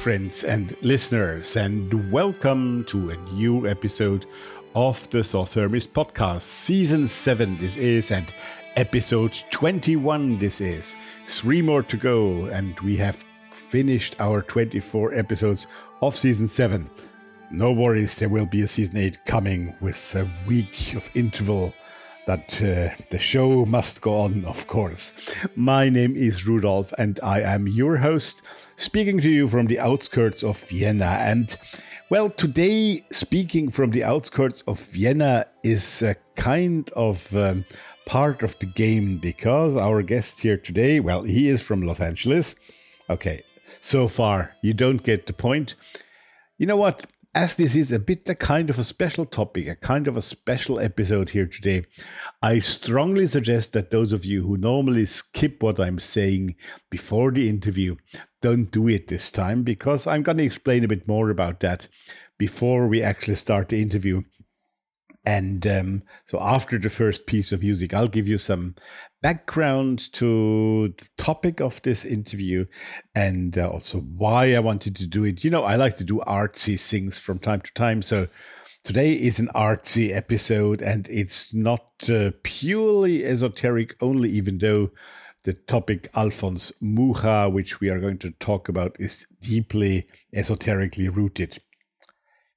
Friends and listeners, and welcome to a new episode of the Thoth podcast. Season 7 this is, and episode 21 this is. Three more to go, and we have finished our 24 episodes of season 7. No worries, there will be a season 8 coming with a week of interval but uh, the show must go on, of course. My name is Rudolf, and I am your host, speaking to you from the outskirts of Vienna. And well, today, speaking from the outskirts of Vienna is a kind of um, part of the game because our guest here today, well, he is from Los Angeles. Okay, so far, you don't get the point. You know what? As this is a bit a kind of a special topic, a kind of a special episode here today, I strongly suggest that those of you who normally skip what I'm saying before the interview don't do it this time because I'm going to explain a bit more about that before we actually start the interview. And um, so, after the first piece of music, I'll give you some background to the topic of this interview and uh, also why I wanted to do it. You know, I like to do artsy things from time to time. So, today is an artsy episode and it's not uh, purely esoteric only, even though the topic Alphonse Mucha, which we are going to talk about, is deeply esoterically rooted.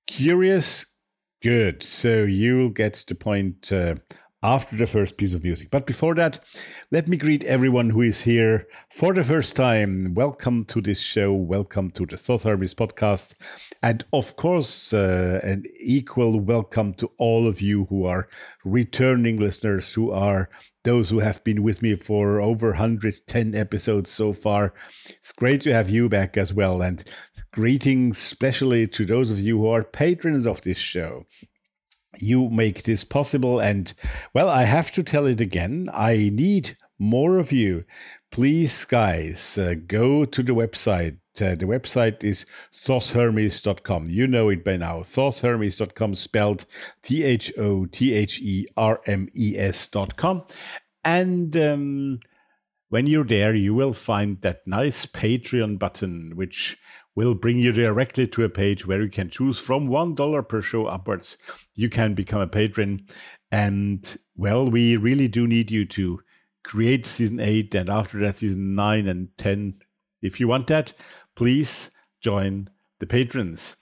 Curious Good. So you'll get the point uh, after the first piece of music. But before that, let me greet everyone who is here for the first time. Welcome to this show. Welcome to the Thoth Hermes podcast. And of course, uh, an equal welcome to all of you who are returning listeners, who are those who have been with me for over 110 episodes so far. It's great to have you back as well. And greetings, especially to those of you who are patrons of this show. You make this possible. And well, I have to tell it again. I need more of you. Please, guys, uh, go to the website. Uh, the website is thothhermes.com. You know it by now. Thothhermes.com, spelled T H O T H E R M E S.com. And um, when you're there, you will find that nice Patreon button, which will bring you directly to a page where you can choose from $1 per show upwards. You can become a patron. And well, we really do need you to create season 8 and after that, season 9 and 10. If you want that, please join the patrons.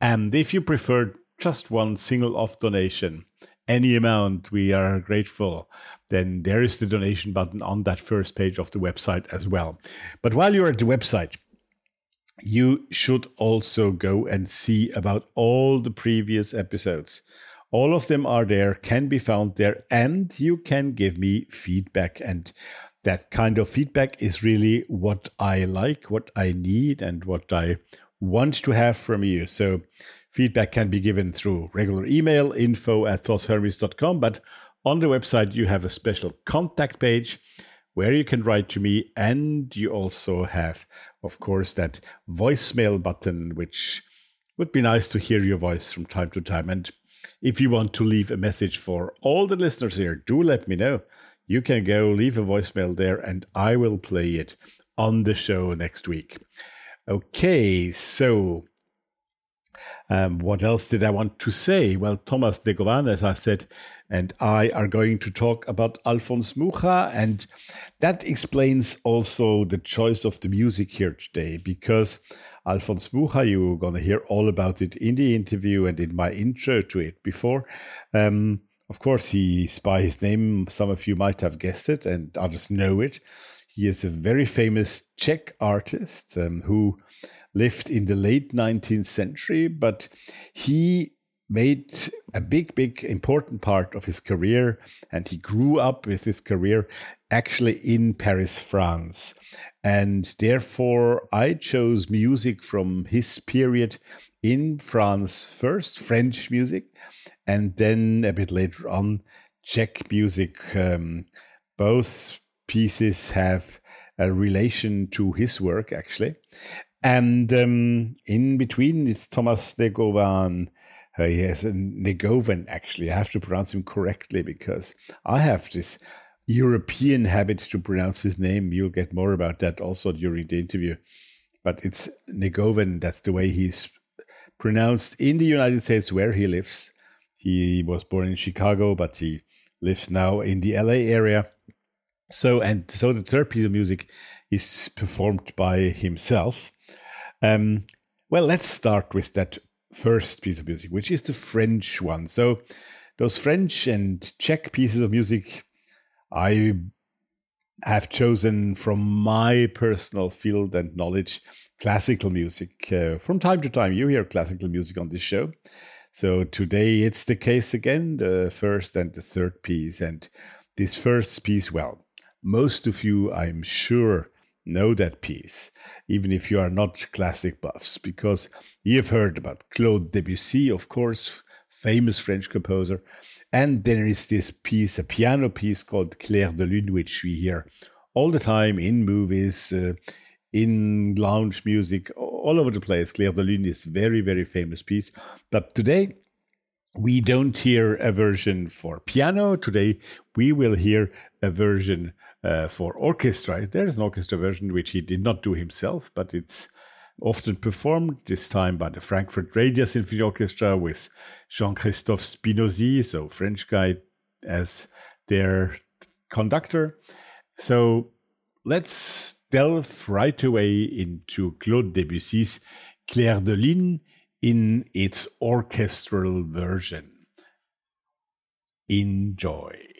And if you prefer just one single off donation, any amount, we are grateful. Then there is the donation button on that first page of the website as well. But while you're at the website, you should also go and see about all the previous episodes. All of them are there, can be found there, and you can give me feedback. And that kind of feedback is really what I like, what I need, and what I want to have from you. So, feedback can be given through regular email info at thothhermes.com, but on the website, you have a special contact page where you can write to me. And you also have, of course, that voicemail button, which would be nice to hear your voice from time to time. And if you want to leave a message for all the listeners here, do let me know. You can go leave a voicemail there and I will play it on the show next week. Okay, so um, what else did I want to say? Well, Thomas Negovan, as I said, and I are going to talk about Alphonse Mucha, and that explains also the choice of the music here today, because Alphonse Mucha, you're going to hear all about it in the interview and in my intro to it before. Um, of course, he's by his name, some of you might have guessed it, and others know it. He is a very famous Czech artist um, who lived in the late 19th century, but he made a big, big, important part of his career, and he grew up with his career actually in Paris, France. And therefore, I chose music from his period in France first, French music, and then a bit later on, Czech music. Um, both pieces have a relation to his work, actually. And um, in between, it's Thomas Negovan. Uh, he has a Negovan, actually. I have to pronounce him correctly because I have this European habit to pronounce his name. You'll get more about that also during the interview. But it's Negovan. That's the way he's pronounced in the United States where he lives. He was born in Chicago, but he lives now in the LA area. So, and so the third piece of music is performed by himself. Um, well, let's start with that first piece of music, which is the French one. So, those French and Czech pieces of music, I have chosen from my personal field and knowledge classical music. Uh, from time to time, you hear classical music on this show. So today it's the case again, the first and the third piece. And this first piece, well, most of you, I'm sure, know that piece, even if you are not classic buffs, because you've heard about Claude Debussy, of course, famous French composer. And there is this piece, a piano piece called Clair de Lune, which we hear all the time in movies, uh, in lounge music, all over the place. Clair de Lune is very, very famous piece. But today, we don't hear a version for piano. Today, we will hear a version uh, for orchestra. There is an orchestra version which he did not do himself, but it's often performed, this time by the Frankfurt Radio Symphony Orchestra with Jean Christophe Spinosi, so French guy, as their conductor. So let's delve right away into Claude Debussy's Clair de Lune in its orchestral version. Enjoy.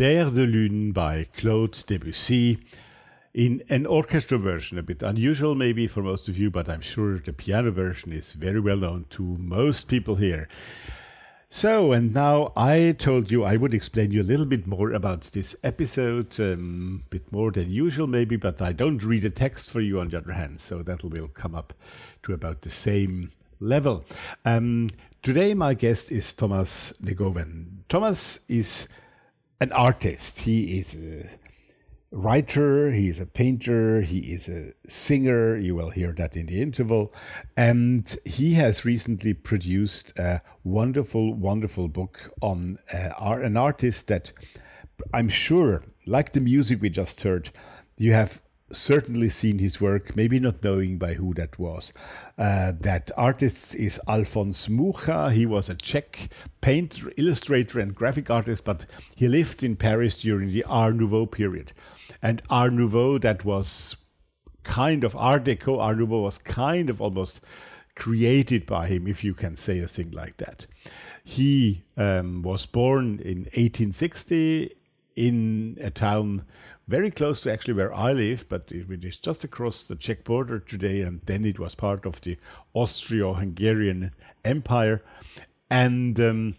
Clair de Lune by Claude Debussy in an orchestra version, a bit unusual maybe for most of you, but I'm sure the piano version is very well known to most people here. So, and now I told you I would explain you a little bit more about this episode, a um, bit more than usual maybe, but I don't read a text for you on the other hand, so that will come up to about the same level. Um, today, my guest is Thomas Negovan. Thomas is an artist. He is a writer, he is a painter, he is a singer. You will hear that in the interval. And he has recently produced a wonderful, wonderful book on uh, an artist that I'm sure, like the music we just heard, you have certainly seen his work, maybe not knowing by who that was. Uh, that artist is Alfons Mucha. He was a Czech painter, illustrator, and graphic artist, but he lived in Paris during the Art Nouveau period. And Art Nouveau, that was kind of Art Deco, Art Nouveau was kind of almost created by him, if you can say a thing like that. He um, was born in 1860 in a town very close to actually where I live, but it is just across the Czech border today, and then it was part of the Austro-Hungarian Empire, and um,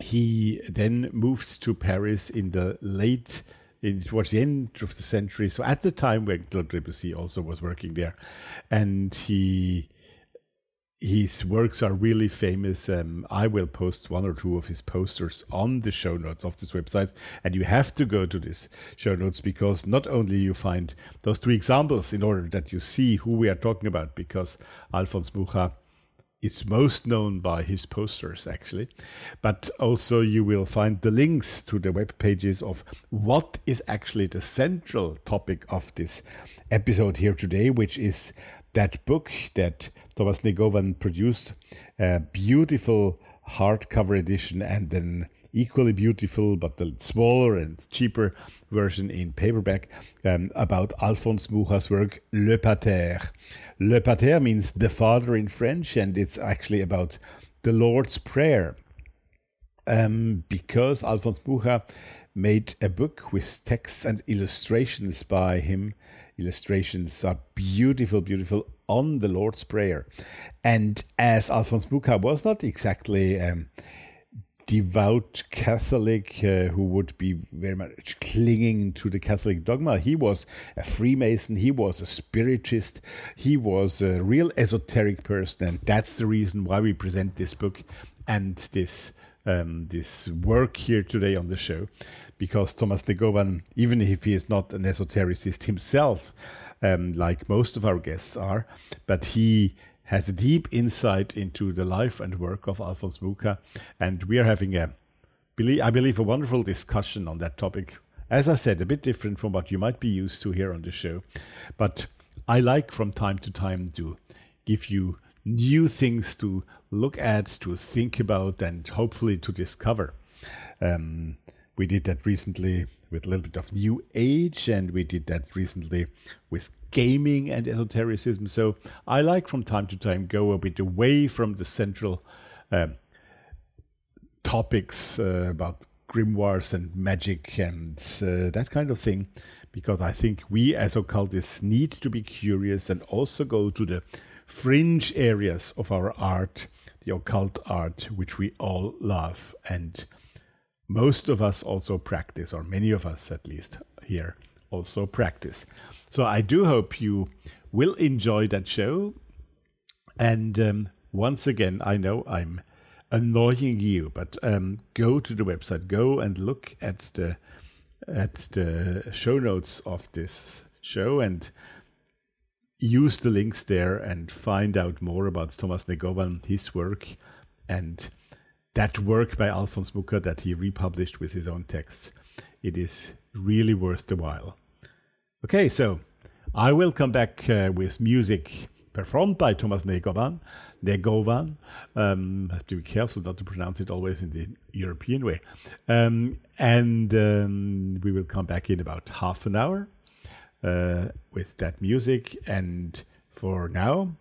he then moved to Paris in the late in, towards the end of the century. So at the time when Claude Debussy also was working there, and he his works are really famous. Um, I will post one or two of his posters on the show notes of this website, and you have to go to this show notes because not only you find those two examples in order that you see who we are talking about, because Alfons Mucha is most known by his posters actually, but also you will find the links to the web pages of what is actually the central topic of this episode here today, which is that book that Thomas Negovan produced, a beautiful hardcover edition and then equally beautiful but the smaller and cheaper version in paperback um, about Alphonse Mucha's work Le Pater. Le Pater means the father in French and it's actually about the Lord's Prayer. Um, because Alphonse Mucha made a book with texts and illustrations by him. Illustrations are beautiful, beautiful on the Lord's Prayer. And as Alphonse Mucha was not exactly um, devout Catholic uh, who would be very much clinging to the Catholic dogma. He was a Freemason, he was a spiritist, he was a real esoteric person, and that's the reason why we present this book and this. Um, this work here today on the show, because Thomas Negovan, even if he is not an esotericist himself, um, like most of our guests are, but he has a deep insight into the life and work of Alphonse Mucha, and we are having a, I believe, a wonderful discussion on that topic. As I said, a bit different from what you might be used to here on the show, but I like from time to time to give you new things to look at, to think about, and hopefully to discover. Um, we did that recently with a little bit of new age, and we did that recently with gaming and esotericism. So I like from time to time go a bit away from the central um, topics uh, about grimoires and magic and uh, that kind of thing, because I think we as occultists need to be curious and also go to the fringe areas of our art, the occult art, which we all love and most of us also practice, or many of us at least here also practice. So I do hope you will enjoy that show. And um, once again, I know I'm annoying you, but um, go to the website, go and look at the at the show notes of this show and use the links there and find out more about Thomas Negovan, his work, and that work by Alphonse Mucha that he republished with his own texts. It is really worth the while. Okay, so I will come back uh, with music performed by Thomas Negovan. Negovan. Um, have to be careful not to pronounce it always in the European way. Um, and um, we will come back in about half an hour uh, with that music. And for now,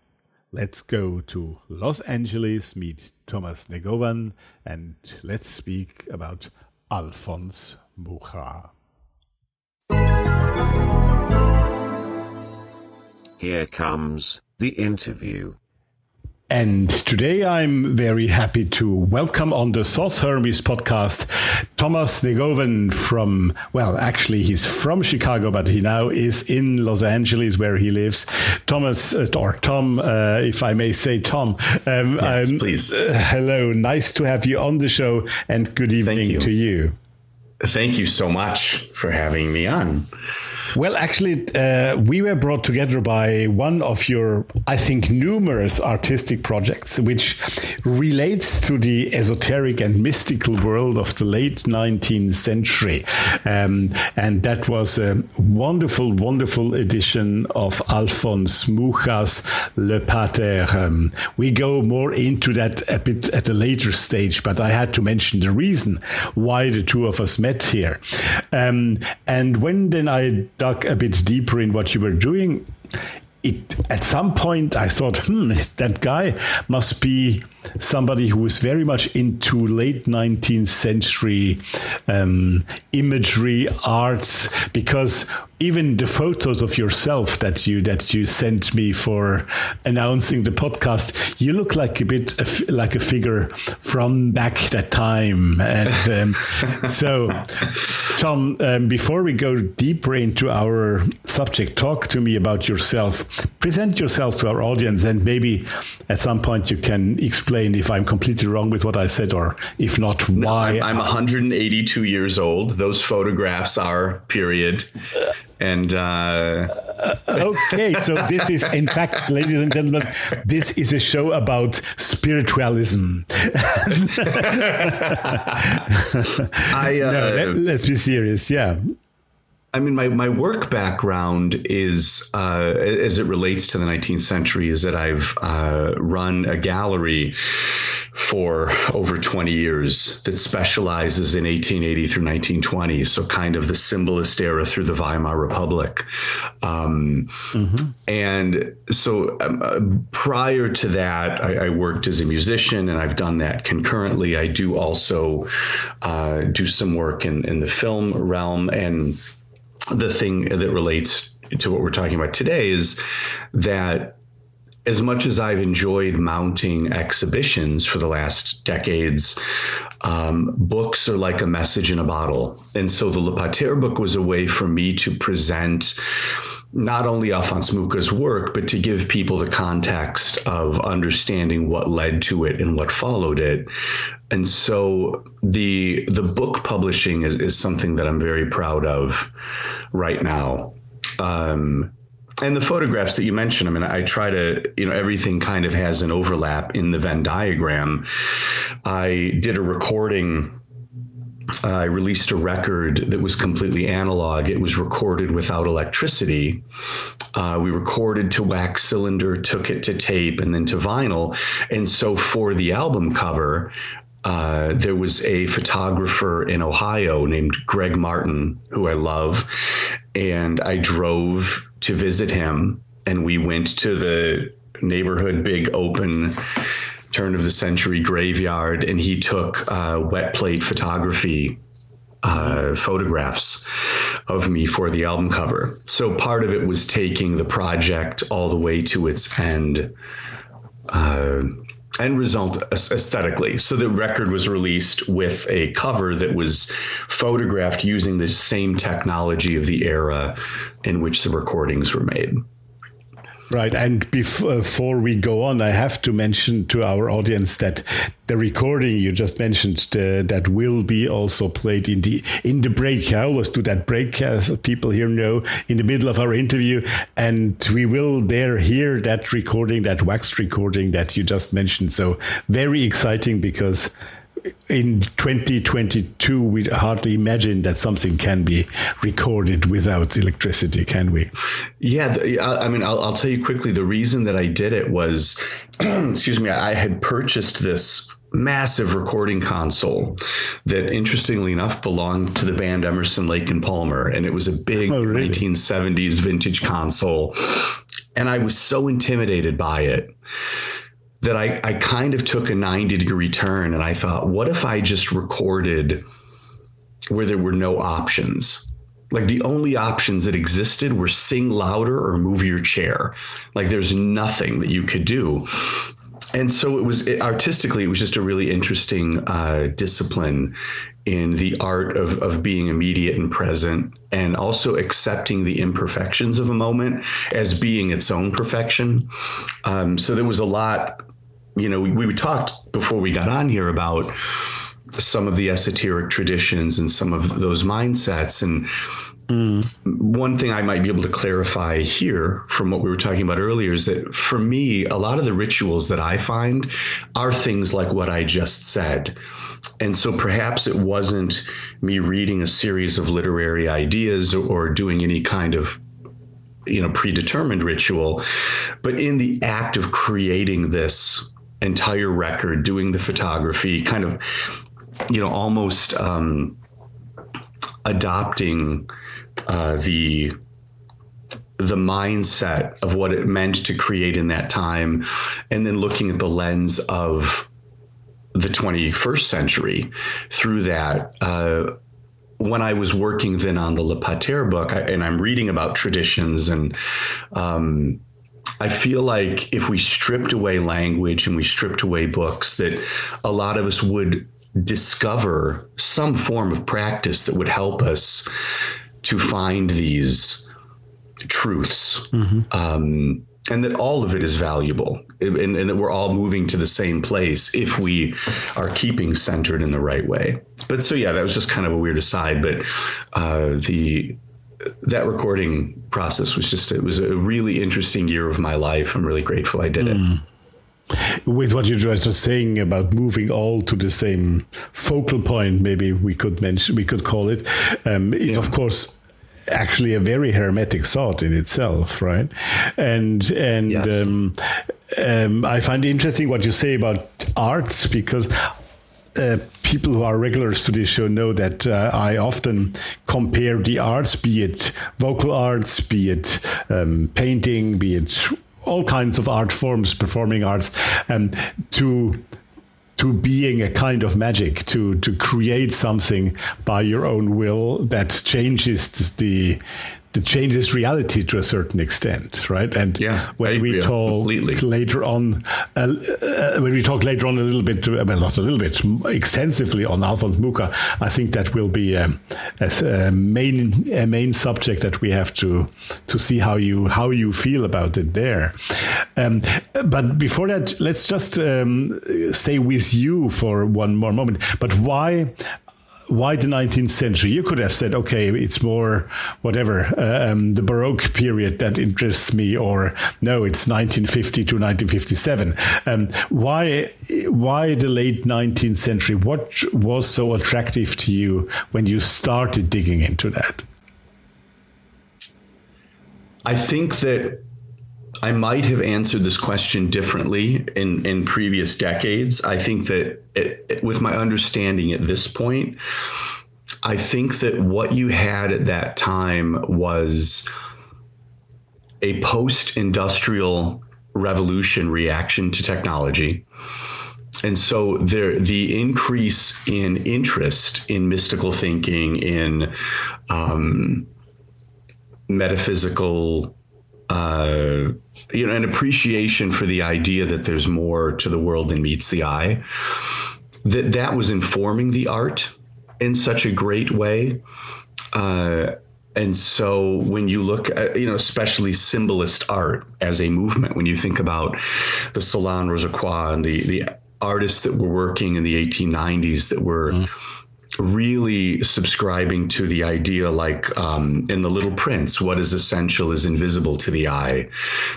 let's go to Los Angeles, meet Thomas Negovan, and let's speak about Alfons Mucha. Here comes the interview. And today I'm very happy to welcome on the Thoth Hermes podcast Thomas Negovan from, well, actually, he's from Chicago, but he now is in Los Angeles where he lives. Thomas, uh, or Tom, uh, if I may say Tom. Um, yes, um, please. Uh, hello, nice to have you on the show, and good evening you. to you. Thank you so much for having me on. Well, actually, uh, we were brought together by one of your, I think, numerous artistic projects, which relates to the esoteric and mystical world of the late 19th century. Um, and that was a wonderful, wonderful edition of Alphonse Mucha's Le Pater. Um, we go more into that a bit at a later stage, but I had to mention the reason why the two of us met here. Um, and when then I dug a bit deeper in what you were doing, it at some point I thought, hmm, that guy must be somebody who was very much into late 19th century um, imagery arts because even the photos of yourself that you that you sent me for announcing the podcast you look like a bit like a figure from back that time. And um, so tom um, before we go deeper into our subject talk to me about yourself. Present yourself to our audience and maybe at some point you can explain explain if I'm completely wrong with what I said, or if not, why. I'm, I'm 182 years old. Those photographs are period. And uh... okay, so this is, in fact, ladies and gentlemen, this is a show about spiritualism. I, uh... no, let, let's be serious. Yeah. I mean, my, my work background is, uh, as it relates to the 19th century, is that I've uh, run a gallery for over 20 years that specializes in 1880 through 1920. So, kind of the symbolist era through the Weimar Republic. Um, mm-hmm. And so, um, uh, prior to that, I, I, worked as a musician and I've done that concurrently. I do also uh, do some work in, in the film realm and the thing that relates to what we're talking about today is that as much as I've enjoyed mounting exhibitions for the last decades, um, books are like a message in a bottle. And so the Le Pater book was a way for me to present not only Alphonse Mucha's work, but to give people the context of understanding what led to it and what followed it. And so the the book publishing is, is something that I'm very proud of right now. Um, and the photographs that you mentioned, I mean, I try to, you know, everything kind of has an overlap in the Venn diagram. I did a recording uh, I released a record that was completely analog. It was recorded without electricity. Uh, we recorded to wax cylinder, took it to tape, and then to vinyl. And so for the album cover, uh, there was a photographer in Ohio named Greg Martin, who I love. And I drove to visit him, and we went to the neighborhood big open turn of the century graveyard, and he took uh, wet plate photography uh, photographs of me for the album cover. So part of it was taking the project all the way to its end. Uh, end result aesthetically. So the record was released with a cover that was photographed using the same technology of the era in which the recordings were made. Right. And before we go on, I have to mention to our audience that the recording you just mentioned uh, that will be also played in the in the break. I always do that break, as people here know, in the middle of our interview, and we will there hear that recording, that wax recording that you just mentioned. So very exciting because in 2022, we hardly imagine that something can be recorded without electricity, can we? Yeah, I mean, I'll, I'll tell you quickly. The reason that I did it was, excuse me, I had purchased this massive recording console that interestingly enough belonged to the band Emerson Lake and Palmer and it was a big oh, really? 1970s vintage console and I was so intimidated by it that I, I kind of took a 90 degree turn and I thought, what if I just recorded where there were no options. Like the only options that existed were sing louder or move your chair. Like there's nothing that you could do. And so it was it, artistically, it was just a really interesting uh, discipline in the art of, of being immediate and present and also accepting the imperfections of a moment as being its own perfection. Um, so there was a lot, you know, we, we talked before we got on here about some of the esoteric traditions and some of those mindsets. And mm. one thing I might be able to clarify here from what we were talking about earlier is that for me, a lot of the rituals that I find are things like what I just said and so perhaps it wasn't me reading a series of literary ideas or doing any kind of you know predetermined ritual but in the act of creating this entire record doing the photography kind of you know almost um, adopting uh, the the mindset of what it meant to create in that time and then looking at the lens of the 21st century through that. Uh, when I was working then on the Le Pater book, I, and I'm reading about traditions, and um, I feel like if we stripped away language and we stripped away books, that a lot of us would discover some form of practice that would help us to find these truths. Mm-hmm. Um, and that all of it is valuable and, and, that we're all moving to the same place if we are keeping centered in the right way but so yeah that was just kind of a weird aside but uh, the that recording process was just it was a really interesting year of my life i'm really grateful i did mm. it with what you were just saying about moving all to the same focal point, maybe we could mention, we could call it, um, is yeah. of course actually a very hermetic thought in itself, right? And and yes. um, um, I find it interesting what you say about arts because. Uh, people who are regulars to this show know that uh, I often compare the arts, be it vocal arts, be it um, painting, be it all kinds of art forms, performing arts, um, to to being a kind of magic to to create something by your own will that changes the it changes reality to a certain extent, right? And yeah, when we talk completely. later on, uh, uh, when we talk later on a little bit, well, not a little bit, extensively on Alphonse Mucha, I think that will be um, a, a, main a main subject that we have to to see how you how you feel about it there. Um, but before that, let's just um, stay with you for one more moment. But why why the 19th century? You could have said, okay, it's more whatever uh, um, the Baroque period that interests me, or no, it's 1950 to 1957. Um, why why the late 19th century? What was so attractive to you when you started digging into that? I think that I might have answered this question differently in, in previous decades. I think that it, it, with my understanding at this point, I think that what you had at that time was a post industrial revolution reaction to technology. And so there, the increase in interest in mystical thinking, in um, metaphysical uh, you know, an appreciation for the idea that there's more to the world than meets the eye. That that was informing the art in such a great way. Uh, and so when you look at, you know, especially symbolist art as a movement, when you think about the Salon Rose+Croix and the, the artists that were working in the 1890s that were mm really subscribing to the idea like um, in the little prince what is essential is invisible to the eye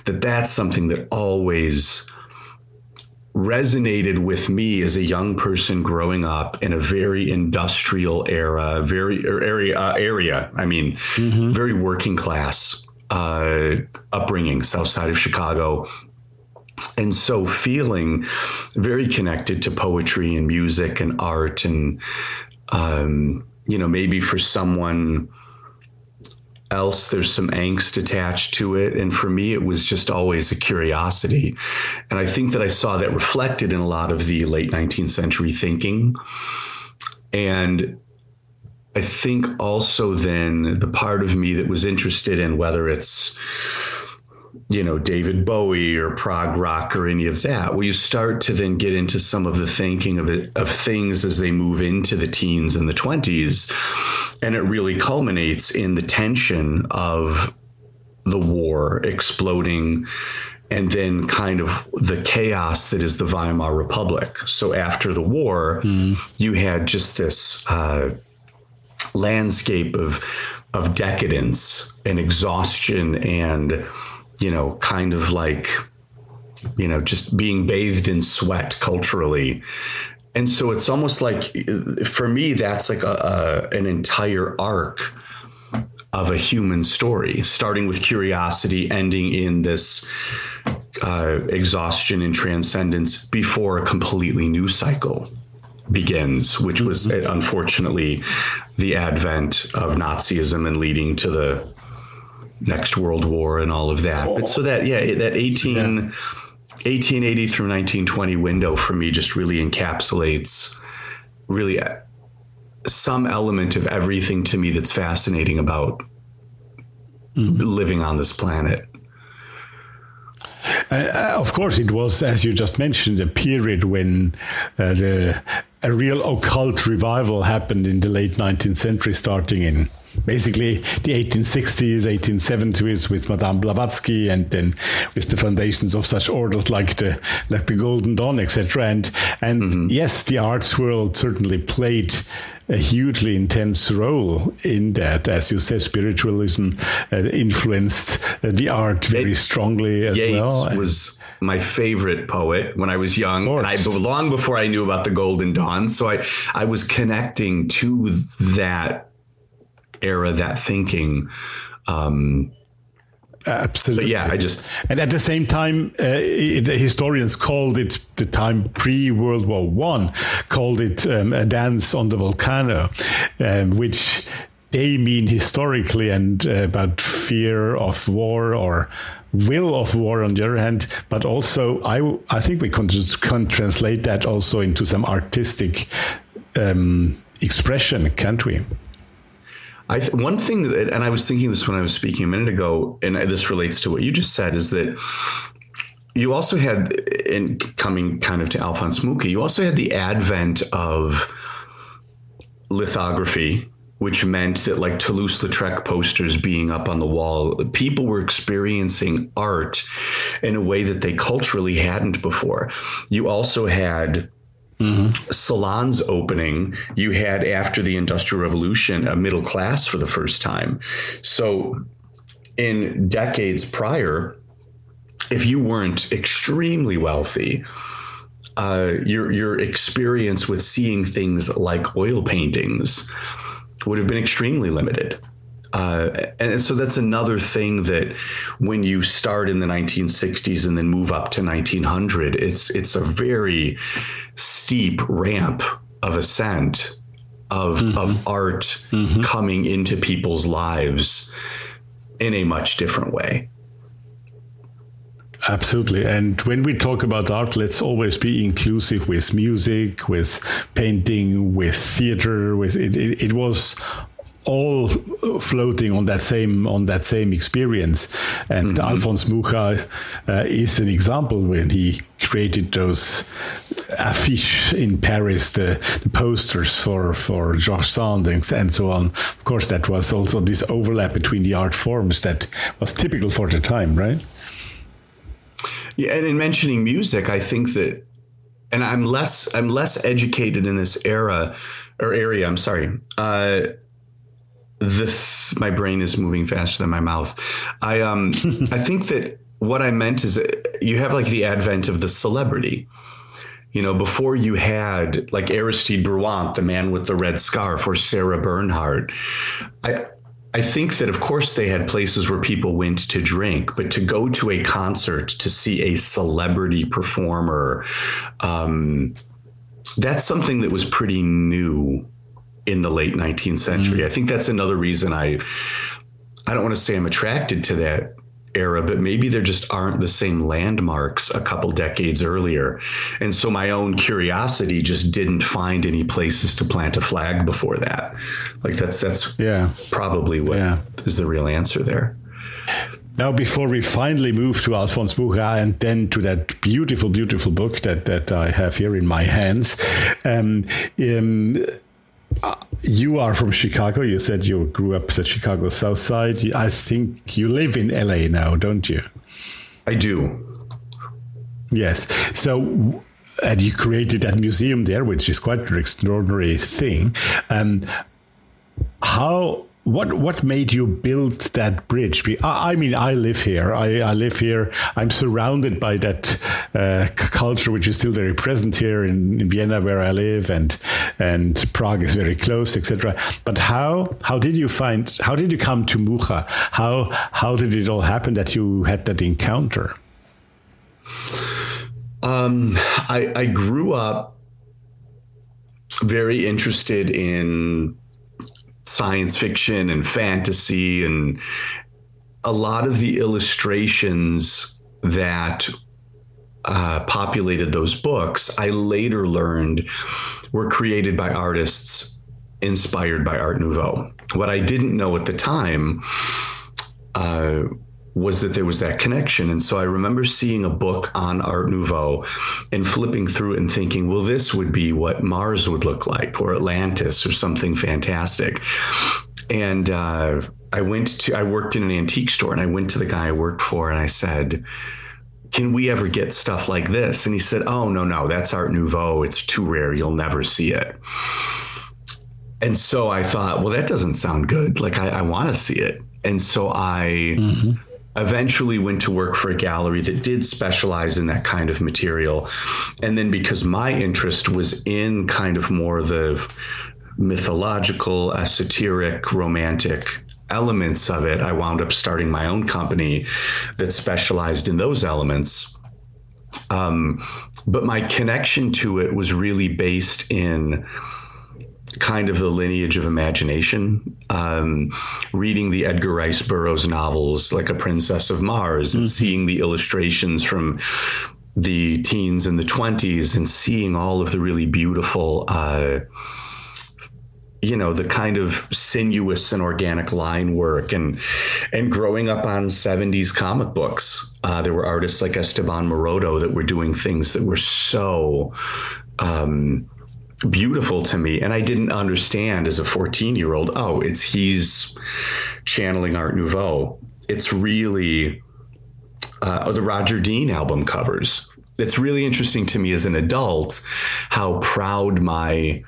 that that's something that always resonated with me as a young person growing up in a very industrial era very er, area uh, area i mean mm-hmm. very working class uh, upbringing south side of chicago and so feeling very connected to poetry and music and art and um, you know, maybe for someone else there's some angst attached to it. And for me it was just always a curiosity. And i think that i saw that reflected in a lot of the late 19th century thinking. And I think also then the part of me that was interested in whether it's you know David Bowie or prog rock or any of that, where you start to then get into some of the thinking of it, of things as they move into the teens and the twenties, and it really culminates in the tension of the war exploding and then kind of the chaos that is the Weimar Republic. So after the war, mm. you had just this uh, landscape of of decadence and exhaustion and you know kind of like you know just being bathed in sweat culturally and so it's almost like for me that's like a, a an entire arc of a human story starting with curiosity ending in this uh, exhaustion and transcendence before a completely new cycle begins, which was mm-hmm. unfortunately the advent of Nazism and leading to the next World War and all of that. But so that, yeah, that 18, yeah. 1880 through 1920 window for me just really encapsulates really uh, some element of everything to me that's fascinating about mm-hmm. living on this planet. Uh, of course, it was, as you just mentioned, a period when uh, the a real occult revival happened in the late 19th century, starting in basically the 1860s, 1870s with Madame Blavatsky, and then with the foundations of such orders like the like the Golden Dawn, etc. And and mm-hmm. yes, the arts world certainly played a hugely intense role in that. As you said, spiritualism uh, influenced uh, the art very strongly as Yeats well. was my favorite poet when I was young, and I long before I knew about the Golden Dawn. So I I was connecting to that era, that thinking. Um, Absolutely. But yeah, I just and at the same time, uh, it, the historians called it the time pre World War One, called it um, a dance on the volcano, um, which they mean historically and uh, about fear of war or will of war on the other hand, but also I I think we can, just, can translate that also into some artistic um, expression, can't we? I th- one thing that, and I was thinking this when I was speaking a minute ago, and this relates to what you just said, is that you also had, in coming kind of to Alphonse Mucha, you also had the advent of lithography, which meant that like Toulouse-Lautrec posters being up on the wall, people were experiencing art in a way that they culturally hadn't before. You also had Mm-hmm. salons opening, you had after the Industrial Revolution a middle class for the first time. So, in decades prior, if you weren't extremely wealthy, uh, your your experience with seeing things like oil paintings would have been extremely limited. Uh, and so that's another thing that when you start in the 1960s and then move up to 1900, it's it's a very steep ramp of ascent of mm-hmm. of art mm-hmm. coming into people's lives in a much different way. Absolutely. And when we talk about art, let's always be inclusive with music, with painting, with theater, with it, it, it was all floating on that same on that same experience. And mm-hmm. Alphonse Mucha uh, is an example when he created those affiches in Paris, the, the posters for for Georges Sand and so on. Of course, that was also this overlap between the art forms that was typical for the time, right? Yeah, and in mentioning music, I think that and I'm less I'm less educated in this era or area. I'm sorry. Uh, the my brain is moving faster than my mouth. I um I think that what I meant is you have like the advent of the celebrity. You know, before you had like Aristide Bruant, the man with the red scarf, or Sarah Bernhardt. I I think that of course they had places where people went to drink, but to go to a concert to see a celebrity performer, um, that's something that was pretty new in the late 19th century. Mm. I think that's another reason I I don't want to say I'm attracted to that era, but maybe there just aren't the same landmarks a couple decades earlier. And so my own curiosity just didn't find any places to plant a flag before that. Like that's that's yeah probably what Yeah. is the real answer there. Now, before we finally move to Alphonse Mucha and then to that beautiful, beautiful book that, that I have here in my hands, um, um, uh, you are from Chicago. You said you grew up at Chicago South Side. I think you live in LA now, don't you? I do. Yes. So, and you created that museum there, which is quite an extraordinary thing. Um, how? What what made you build that bridge? I, I mean, I live here. I, I live here. I'm surrounded by that uh, culture, which is still very present here in, in Vienna, where I live, and and Prague is very close, etc. But how how did you find? How did you come to Mucha? How how did it all happen that you had that encounter? Um, I, I grew up very interested in science fiction and fantasy and a lot of the illustrations that uh, populated those books, I later learned were created by artists inspired by Art Nouveau. What I didn't know at the time uh, was that there was that connection. And so I remember seeing a book on Art Nouveau and flipping through it and thinking, well, this would be what Mars would look like or Atlantis or something fantastic. And uh, I went to, I worked in an antique store and I went to the guy I worked for and I said, can we ever get stuff like this? And he said, oh, no, no, that's Art Nouveau. It's too rare. You'll never see it. And so I thought, well, that doesn't sound good. Like, I, I want to see it. And so I eventually went to work for a gallery that did specialize in that kind of material. And then because my interest was in kind of more the mythological, esoteric, romantic elements of it, I wound up starting my own company that specialized in those elements. Um, but my connection to it was really based in kind of the lineage of imagination. Um, reading the Edgar Rice Burroughs novels, like A Princess of Mars, and seeing the illustrations from the teens and the 20s, and seeing all of the really beautiful. Uh, you know the kind of sinuous and organic line work and and growing up on 70s comic books uh, there were artists like esteban maroto that were doing things that were so um, beautiful to me and i didn't understand as a 14 year old oh it's he's channeling art nouveau. It's really uh, the roger dean album covers. It's really interesting to me as an adult how proud my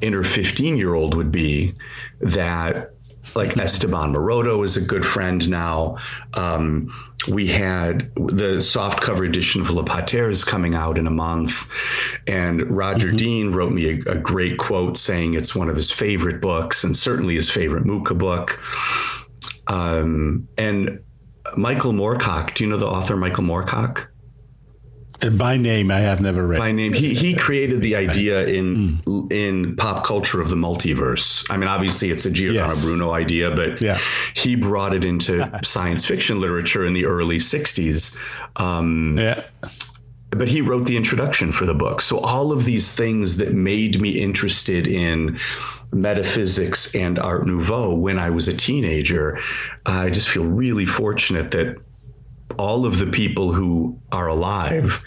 inner 15 year old would be that like Esteban Maroto is a good friend now. Um, we had the soft cover edition of Le Pater is coming out in a month. And Roger Dean wrote me a, a great quote saying it's one of his favorite books and certainly his favorite Mucha book. Um, and Michael Moorcock, do you know the author Michael Moorcock? Uh, By name, I have never read. by name. He he created the idea in in pop culture of the multiverse. I mean, obviously it's a Giordano Yes. Bruno idea, but Yeah. he brought it into science fiction literature in the early '60s. Um, yeah. but he wrote the introduction for the book. So all of these things that made me interested in metaphysics and Art Nouveau when I was a teenager, I just feel really fortunate that all of the people who are alive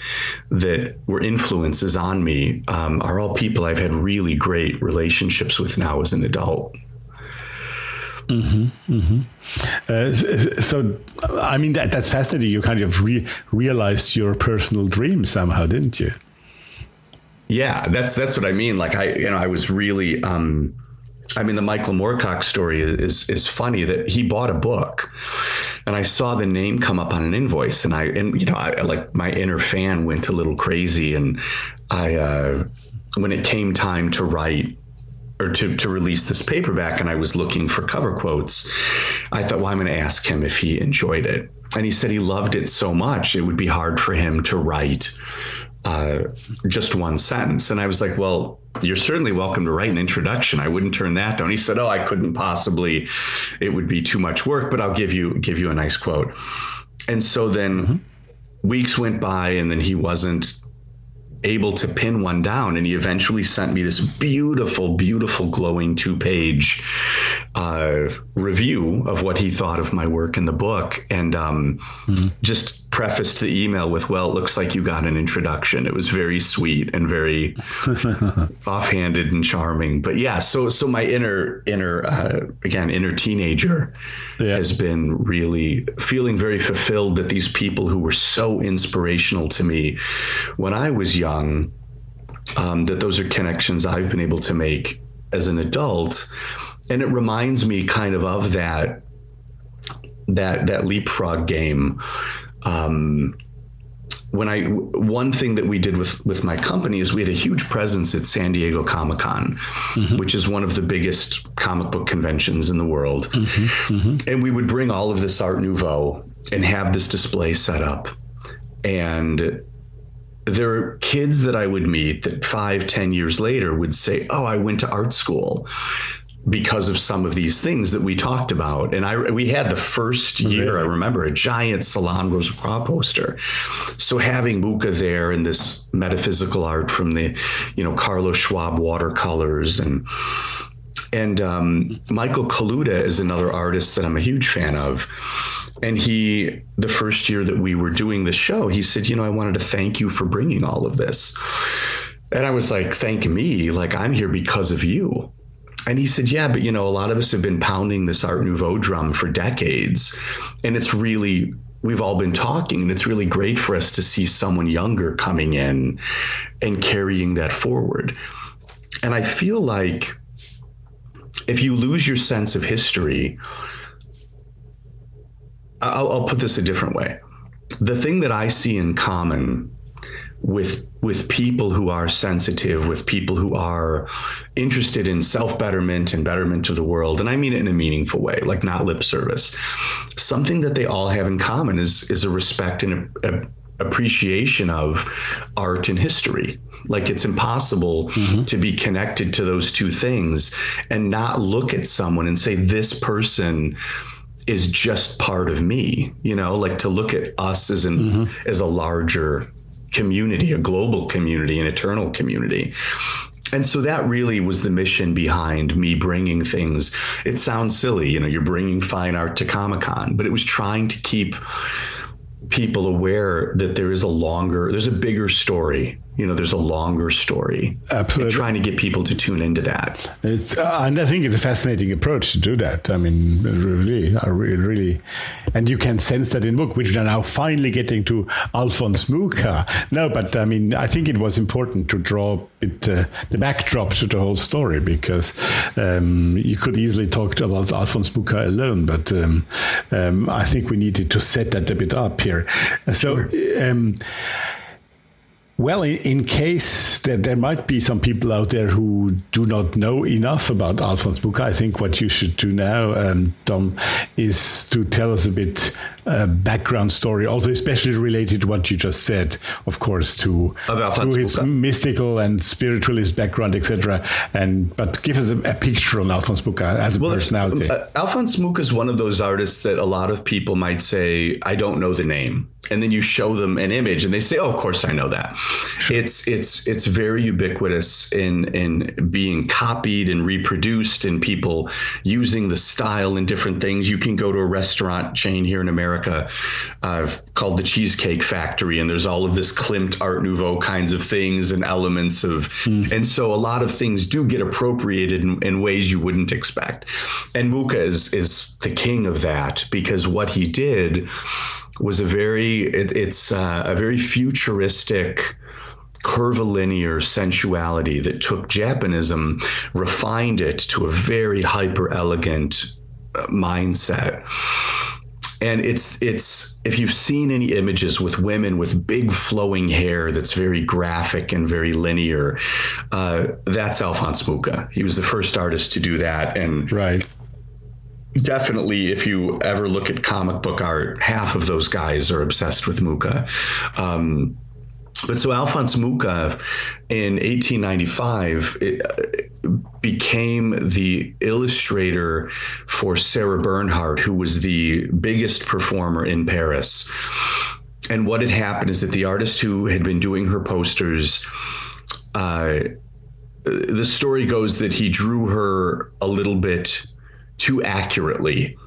that were influences on me um, are all people I've had really great relationships with now as an adult. Uh, s- so, I mean, that, that's fascinating. You kind of re- realized your personal dream somehow, didn't you? Yeah, that's that's what I mean. Like I, you know, I was really. Um, I mean, the Michael Moorcock story is is funny that he bought a book, and I saw the name come up on an invoice, and I and you know, I like my inner fan went a little crazy, and I uh, when it came time to write or to, to release this paperback and I was looking for cover quotes, I thought, well, I'm going to ask him if he enjoyed it. And he said he loved it so much, it would be hard for him to write uh, just one sentence. And I was like, well, you're certainly welcome to write an introduction. I wouldn't turn that down. He said, oh, I couldn't possibly, it would be too much work, but I'll give you, give you a nice quote. And so then mm-hmm. weeks went by and then he wasn't able to pin one down. And he eventually sent me this beautiful, beautiful, glowing two page uh, review of what he thought of my work in the book. And um, mm-hmm. just prefaced the email with, "Well, it looks like you got an introduction." It was very sweet and very offhanded and charming. But yeah, so so my inner inner uh, again inner teenager yeah. has been really feeling very fulfilled that these people who were so inspirational to me when I was young, um, that those are connections I've been able to make as an adult, and it reminds me kind of of that that that leapfrog game um, when I one thing that we did with with my company is we had a huge presence at San Diego Comic Con, mm-hmm. which is one of the biggest comic book conventions in the world, mm-hmm. Mm-hmm. and we would bring all of this Art Nouveau and have this display set up, and there are kids that I would meet that five, ten years later would say, "Oh, I went to art school." Because of some of these things that we talked about. And I we had the first year, really? I remember, a giant Salon Rose+Croix poster. So having Mucha there and this metaphysical art from the, you know, Carlos Schwabe watercolors and and um, Michael Kaluta is another artist that I'm a huge fan of. And he, the first year that we were doing the show, he said, you know, I wanted to thank you for bringing all of this. And I was like, thank me. Like, I'm here because of you and he said, Yeah, but you know, a lot of us have been pounding this Art Nouveau drum for decades. And it's really, we've all been talking, and it's really great for us to see someone younger coming in and carrying that forward. And I feel like if you lose your sense of history, I'll, I'll put this a different way. The thing that I see in common with with people who are sensitive, with people who are interested in self betterment and betterment of the world, and I mean it in a meaningful way, like not lip service. Something that they all have in common is is a respect and a, a appreciation of art and history. Like it's impossible mm-hmm. to be connected to those two things and not look at someone and say, this person is just part of me, you know, like to look at us as an mm-hmm. as a larger community, a global community, an eternal community. And so that really was the mission behind me bringing things. It sounds silly, you know, you're bringing fine art to Comic Con, but it was trying to keep people aware that there is a longer, there's a bigger story you know, there's a longer story. Absolutely. trying to get people to tune into that. Uh, and I think it's a fascinating approach to do that. I mean, really, really, really. And you can sense that in book, which we are now finally getting to Alphonse Mucha. No, but I mean, I think it was important to draw it, uh, the backdrop to the whole story because um, you could easily talk about Alphonse Mucha alone, but um, um, I think we needed to set that a bit up here. So, sure. Well, in case that there might be some people out there who do not know enough about Alphonse Mucha, I think what you should do now, um, Tom, is to tell us a bit uh, background story, also especially related to what you just said, of course, to, to his mystical and spiritualist background, etc. And but give us a, a, picture on Alphonse Mucha as a well, personality. Uh, Alphonse Mucha is one of those artists that a lot of people might say, "I don't know the name." and then you show them an image and they say oh of course i know that sure. it's it's it's very ubiquitous in in being copied and reproduced and people using the style in different things you can go to a restaurant chain here in america uh, called the cheesecake factory and there's all of this klimt art nouveau kinds of things and elements of mm. and so a lot of things do get appropriated in, in ways you wouldn't expect and mucha is is the king of that because what he did was a very it, it's uh, a very futuristic curvilinear sensuality that took Japanism, refined it to a very hyper elegant uh, mindset. And it's it's if you've seen any images with women with big flowing hair that's very graphic and very linear, uh, that's Alphonse Mucha. He was the first artist to do that, and right. definitely if you ever look at comic book art half of those guys are obsessed with mucha. Um, But so Alphonse Mucha in 1895 it, uh, became the illustrator for Sarah Bernhardt, who was the biggest performer in Paris. And what had happened is that the artist who had been doing her posters, uh, the story goes that he drew her a little bit too accurately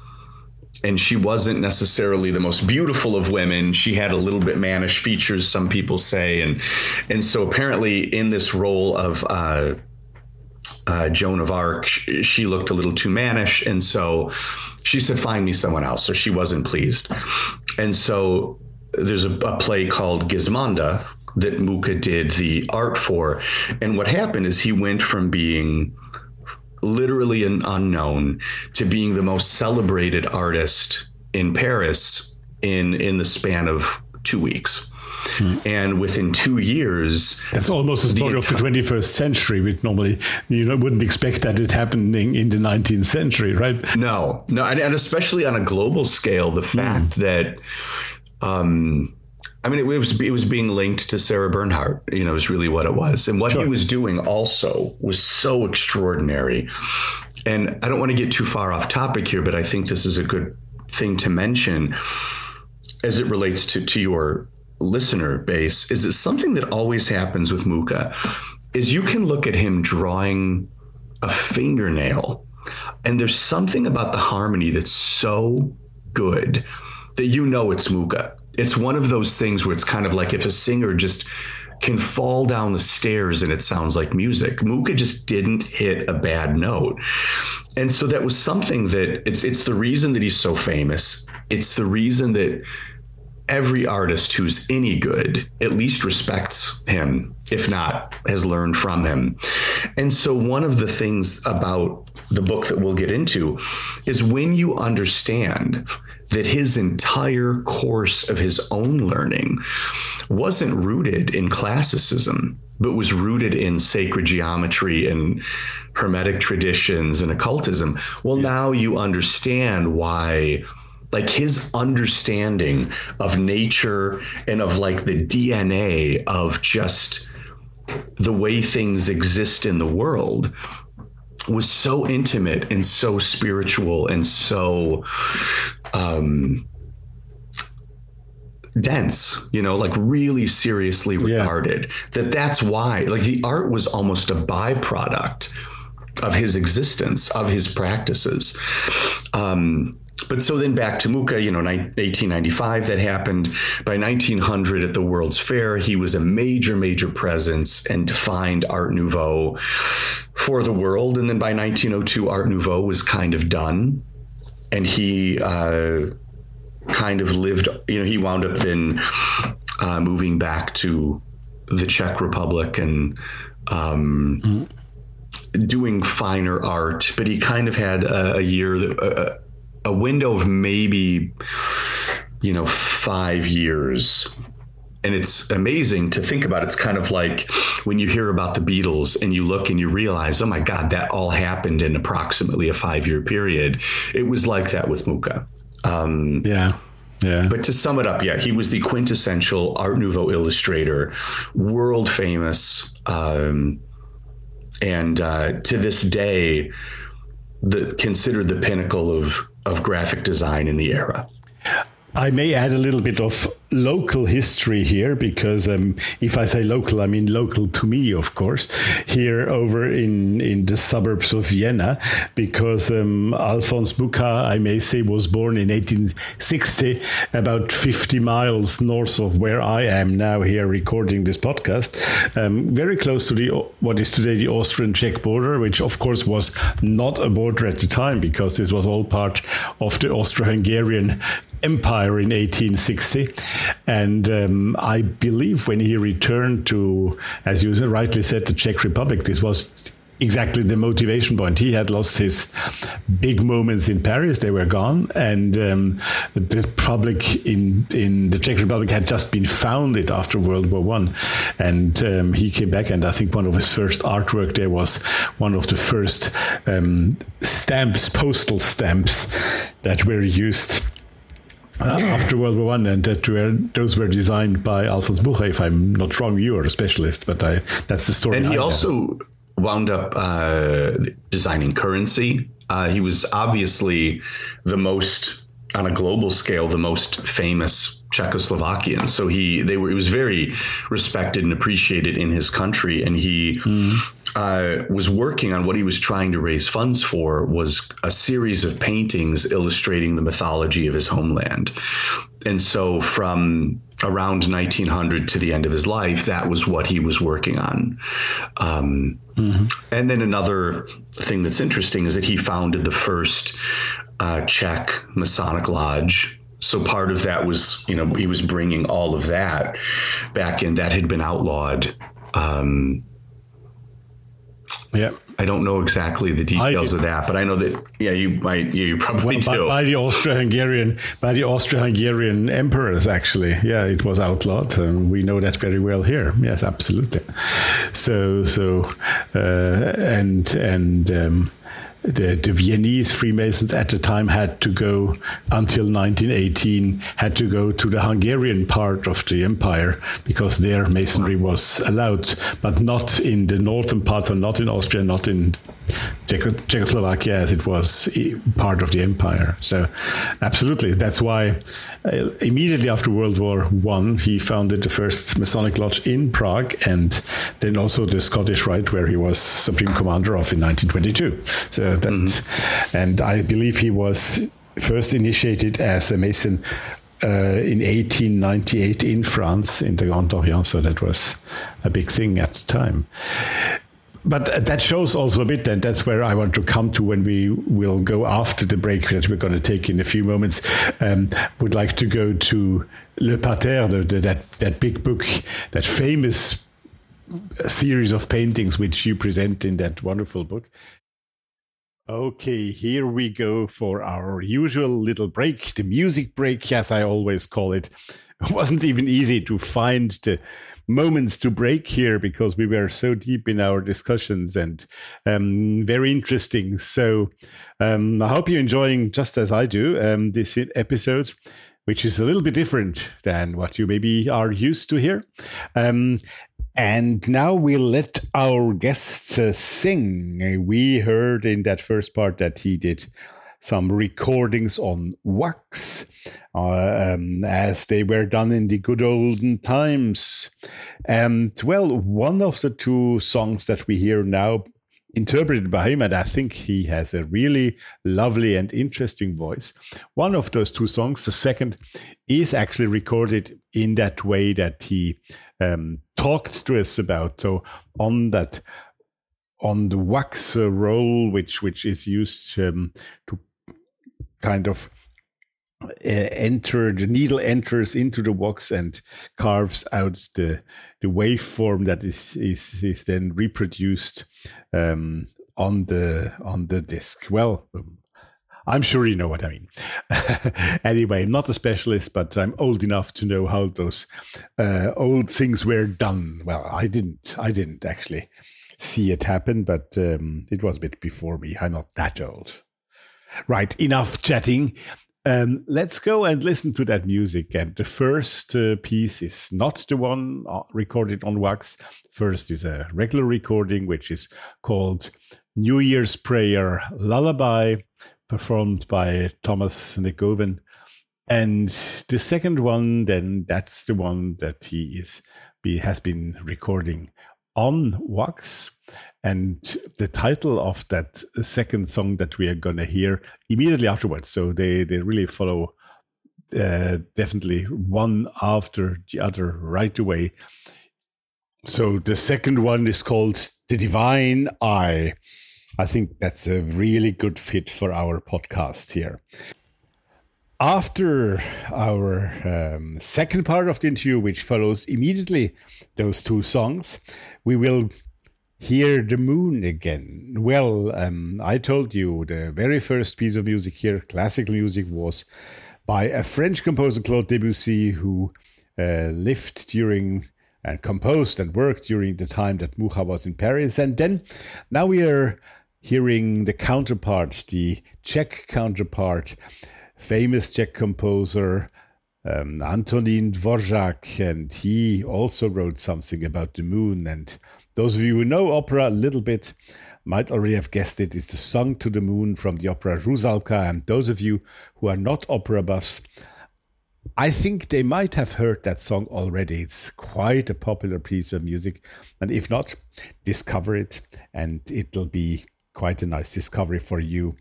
and she wasn't necessarily the most beautiful of women. She had a little bit mannish features, some people say, and and so apparently in this role of uh, uh, Joan of Arc, she, looked a little too mannish, and so she said, "Find me someone else." So she wasn't pleased, and so there's a, a play called Gismonda that Mucha did the art for, and what happened is he went from being literally an unknown to being the most celebrated artist in Paris in in the span of two weeks. Hmm. And within two years, that's almost a story the of the 21st century. Which normally you know, wouldn't expect that it happening in the 19th century, right? No, no, and, and especially on a global scale, the fact mm. that um, I mean, it, was it was being linked to Sarah Bernhardt. You know, is really what it was, and what sure. he was doing also was so extraordinary. And I don't want to get too far off topic here, but I think this is a good thing to mention as it relates to to your listener base. Is it something that always happens with Mucha? Is you can look at him drawing a fingernail, and there's something about the harmony that's so good that you know it's Mucha it's one of those things where it's kind of like if a singer just can fall down the stairs and it sounds like music. Mucha just didn't hit a bad note. And so that was something that it's it's the reason that he's so famous. It's the reason that every artist who's any good at least respects him, if not has learned from him. And so one of the things about the book that we'll get into is when you understand that his entire course of his own learning wasn't rooted in classicism, but was rooted in sacred geometry and hermetic traditions and occultism. Well, now you understand why like his understanding of nature and of like the DNA of just the way things exist in the world was so intimate and so spiritual and so um, dense, you know, like really seriously regarded. Yeah. That that's why, like, the art was almost a byproduct of his existence, of his practices. Um, but so then back to Mucha, you know, 1895 that happened. By 1900 at the World's Fair, he was a major, major presence and defined Art Nouveau for the world. And then by 1902, Art Nouveau was kind of done and he uh, kind of lived. You know, he wound up then uh, moving back to the Czech Republic and um, mm-hmm. doing finer art. But he kind of had a, a year, a, a window of maybe you know five years and it's amazing to think about. It's kind of like when you hear about the Beatles and you look and you realize, oh my God, that all happened in approximately a five year period. It was like that with Mucha. Um, yeah. Yeah. But to sum it up, yeah, he was the quintessential Art Nouveau illustrator, world famous. Um, and uh, to this day, the considered the pinnacle of, of graphic design in the era. I may add a little bit of local history here because um, if I say local, I mean local to me, of course, here over in, in the suburbs of Vienna, because um, Alphonse Mucha, I may say, was born in 1860, about 50 miles north of where I am now here recording this podcast, um, very close to the what is today the Austrian Czech border, which of course was not a border at the time because this was all part of the Austro-Hungarian Empire in 1860. And um, I believe when he returned to, as you rightly said, the Czech Republic, this was exactly the motivation point. He had lost his big moments in Paris; they were gone, and um, the Republic in in the Czech Republic had just been founded after World War One, and um, he came back. And I think one of his first artwork there was one of the first um, stamps, postal stamps that were used after World War One, and that were those were designed by Alphonse Mucha. If I'm not wrong, you are a specialist, but I that's the story. And he also wound up uh, designing currency. Uh, he was obviously the most on a global scale the most famous Czechoslovakian. So he they were he was very respected and appreciated in his country, and he. Mm. Uh, was working on what he was trying to raise funds for was a series of paintings illustrating the mythology of his homeland. And so from around 1900 to the end of his life, that was what he was working on. Um, mm-hmm. And then another thing that's interesting is that he founded the first uh, Czech Masonic Lodge. So part of that was, you know, he was bringing all of that back in that had been outlawed. Um, yeah. I don't know exactly the details of that, but I know that yeah, you might yeah, you probably well, do. By, by the Austro-Hungarian by the Austro-Hungarian emperors, actually, yeah, it was outlawed, and we know that very well here. Yes, absolutely. So so uh, and and. Um, the, the Viennese Freemasons at the time had to go until 1918 had to go to the Hungarian part of the empire because their masonry was allowed, but not in the northern parts, or not in Austria, not in Czechoslovakia as it was part of the empire. So, absolutely, that's why uh, immediately after World War One, he founded the first Masonic lodge in Prague, and then also the Scottish Rite, where he was supreme commander of in 1922. So that, mm-hmm. and I believe he was first initiated as a Mason uh, in 1898 in France in the Grand Orient. So that was a big thing at the time but that shows also a bit, and that's where I want to come to when we will go after the break that we're going to take in a few moments. Um, would like to go to Le Pater, the, the, that that big book, that famous series of paintings which you present in that wonderful book. Okay, here we go for our usual little break, the music break, as I always call it. It wasn't even easy to find the moments to break here because we were so deep in our discussions and um, very interesting. So um, I hope you're enjoying, just as I do, um, this episode, which is a little bit different than what you maybe are used to here. Um, and now we'll let our guests uh, sing. We heard in that first part that he did some recordings on wax, uh, um, as they were done in the good olden times. And well, one of the two songs that we hear now, interpreted by him, and I think he has a really lovely and interesting voice. One of those two songs, the second, is actually recorded in that way that he um, talked to us about. So on that on the wax roll, which which is used um, to kind of uh, enter the needle enters into the wax and carves out the the waveform that is is is then reproduced um, on the on the disc. Well. Um, I'm sure you know what I mean. anyway, I'm not a specialist, but I'm old enough to know how those uh, old things were done. Well, I didn't. I didn't actually see it happen, but um, it was a bit before me. I'm not that old. Right, enough chatting. Um, let's go and listen to that music. And the first uh, piece is not the one uh, recorded on wax. First is a regular recording, which is called New Year's Prayer Lullaby, performed by Thomas Negovan. And the second one, then that's the one that he is be, has been recording on wax. And the title of that second song that we are going to hear immediately afterwards. So they they really follow uh, definitely one after the other right away. So the second one is called the divine eye. I think that's a really good fit for our podcast here after our um, second part of the interview, which follows immediately those two songs, we will hear the moon again. Well, um, I told you the very first piece of music here, classical music, was by a French composer, Claude Debussy, who uh, lived during and composed and worked during the time that Mucha was in Paris. And then now we are hearing the counterpart, the Czech counterpart, famous Czech composer um, Antonín Dvořák, and he also wrote something about the moon. And those of you who know opera a little bit might already have guessed it. It's the Song to the Moon from the opera Rusalka. And those of you who are not opera buffs, I think they might have heard that song already. It's quite a popular piece of music. And if not, discover it, and it'll be quite a nice discovery for you.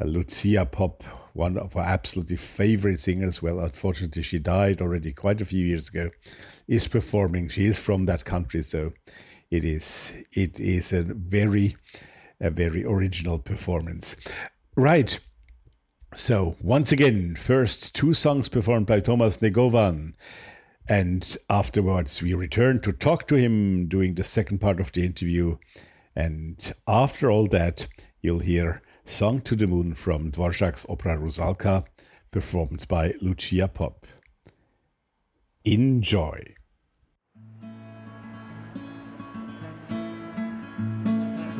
Uh, Lucia Popp, one of our absolutely favorite singers, well, unfortunately, she died already quite a few years ago, is performing. She is from that country, so it is it is a very a very original performance. Right. So once again, first two songs performed by Thomas Negovan. And afterwards, we return to talk to him during the second part of the interview. And after all that, you'll hear Song to the Moon from Dvorak's opera Rusalka, performed by Lucia Popp. Enjoy.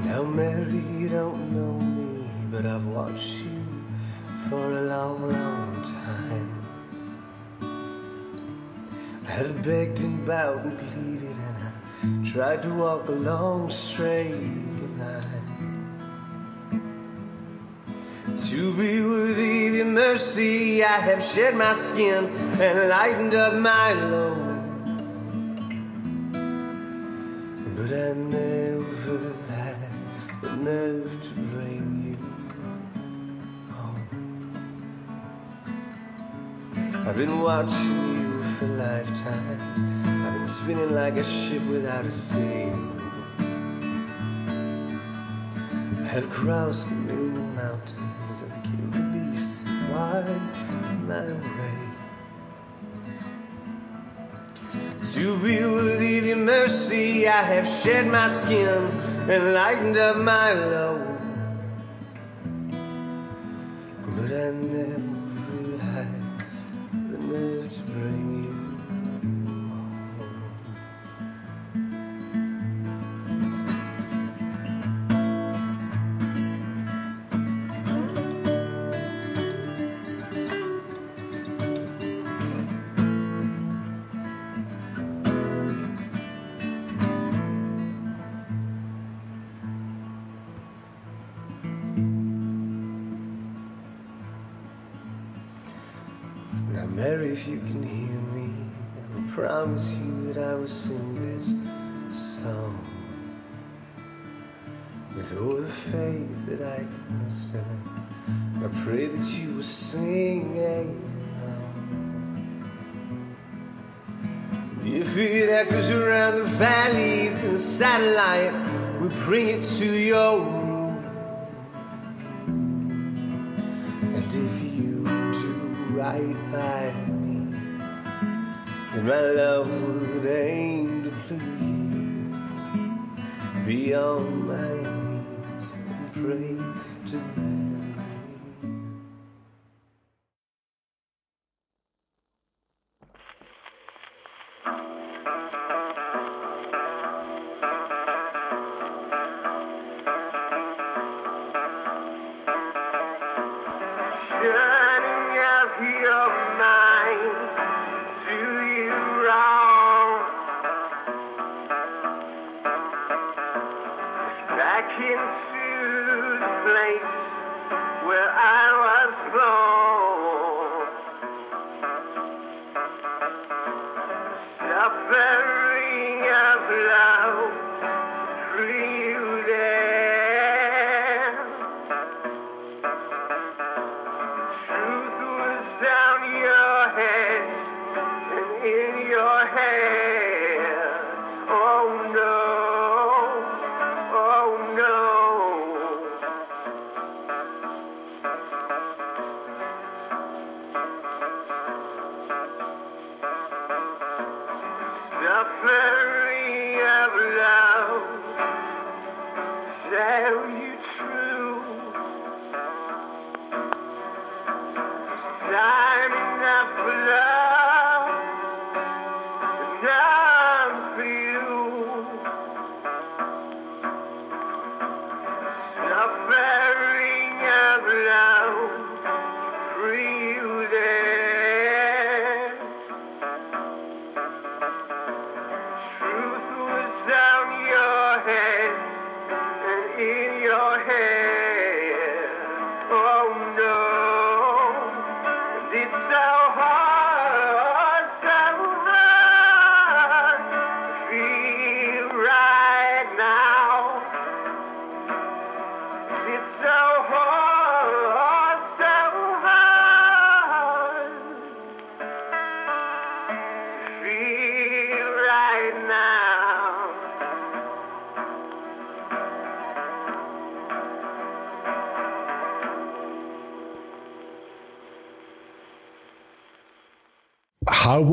Now, Mary, you don't know me, but I've watched you for a long, long time. I have begged and bowed and pleaded, and I tried to walk along straight line. To be worthy of your mercy, I have shed my skin and lightened up my load. But I never had the nerve to bring you home. I've been watching you for lifetimes. I've been spinning like a ship without a sail. I've crossed a million mountains. Barred my way. To be worthy of your mercy, I have shed my skin and lightened up my load. But I never promise you that I will sing this song with all the faith that I can muster. I pray that you will sing along. If it echoes around the valleys, then the satellite will bring it to your room. And if you do right by my love would aim to please. Be on my knees and pray to Mary.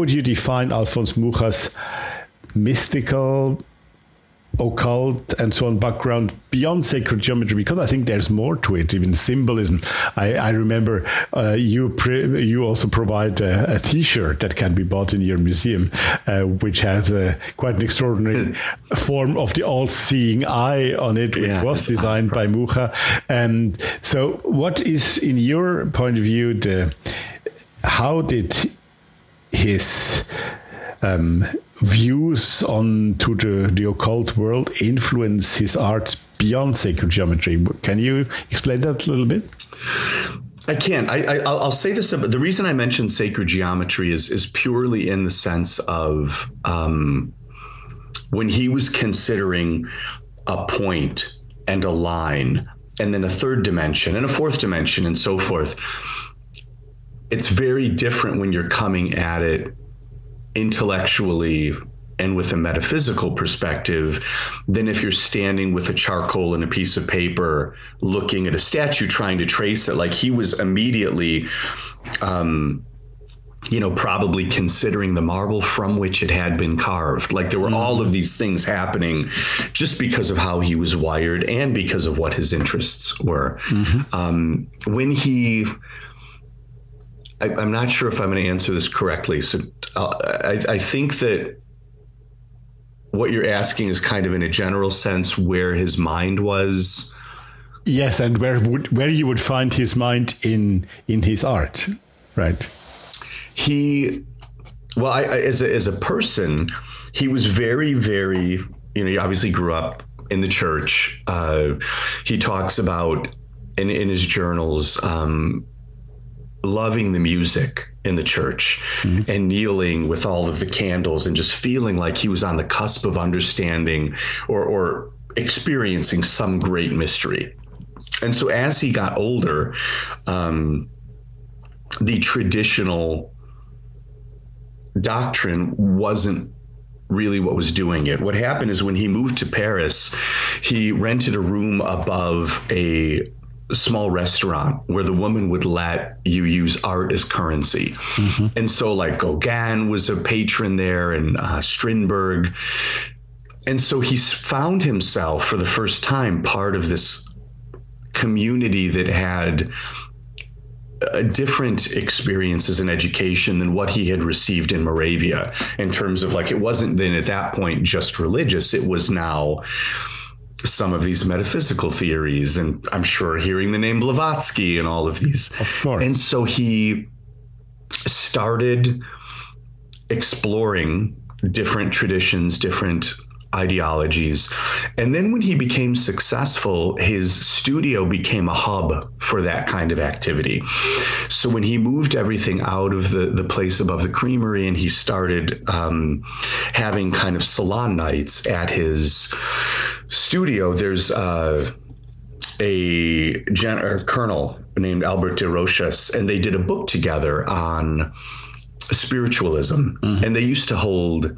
Would you define Alphonse Mucha's mystical occult and so on background beyond sacred geometry because I think there's more to it, even symbolism. I, I remember uh, you pre- you also provide a a T-shirt that can be bought in your museum, uh, which has a, quite an extraordinary form of the all-seeing eye on it, which Yeah, was designed by Mucha. And so, what is, in your point of view, the how did his um, views on to the, the occult world influence his art beyond sacred geometry. Can you explain that a little bit? I can. I, I I'll I'll say this. The reason I mentioned sacred geometry is is purely in the sense of um, when he was considering a point and a line, and then a third dimension and a fourth dimension, and so forth. It's very different when you're coming at it intellectually and with a metaphysical perspective than if you're standing with a charcoal and a piece of paper looking at a statue trying to trace it. Like he was immediately um you know probably considering the marble from which it had been carved. Like there were all of these things happening just because of how he was wired and because of what his interests were. Um when he I, I'm not sure if I'm going to answer this correctly. So uh, I, I think that what you're asking is kind of in a general sense where his mind was. Yes, and where would where you would find his mind in in his art, right? He, well, I, I, as a, as a person, he was very, very. You know, he obviously grew up in the church. Uh, he talks about in in his journals. Um, loving the music in the church and kneeling with all of the candles and just feeling like he was on the cusp of understanding or, or experiencing some great mystery. And so as he got older, um, the traditional doctrine wasn't really what was doing it. What happened is when he moved to Paris, he rented a room above a small restaurant where the woman would let you use art as currency. And so, like, Gauguin was a patron there and uh, Strindberg. And so he found himself for the first time part of this community that had a different experiences in education than what he had received in Moravia in terms of like it wasn't then at that point just religious it was now some of these metaphysical theories and I'm sure hearing the name Blavatsky and all of these Of course. and so he started exploring different traditions different ideologies. And then when he became successful his studio became a hub for that kind of activity. So when he moved everything out of the the place above the creamery and he started um, having kind of salon nights at his studio there's uh, a gen- or colonel named Albert de Rochas, and they did a book together on spiritualism. And they used to hold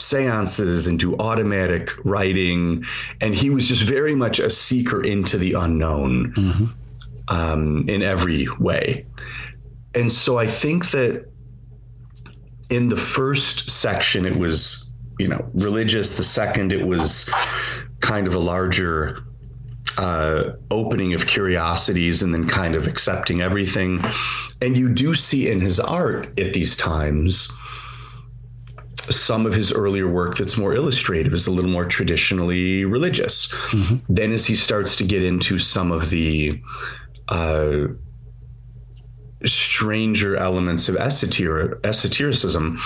seances and do automatic writing. And he was just very much a seeker into the unknown um, in every way. And so I think that in the first section, it was, you know, religious. The second, it was kind of a larger uh, opening of curiosities and then kind of accepting everything. And you do see in his art at these times some of his earlier work that's more illustrative is a little more traditionally religious. Then, as he starts to get into some of the uh, stranger elements of esoteric, esotericism,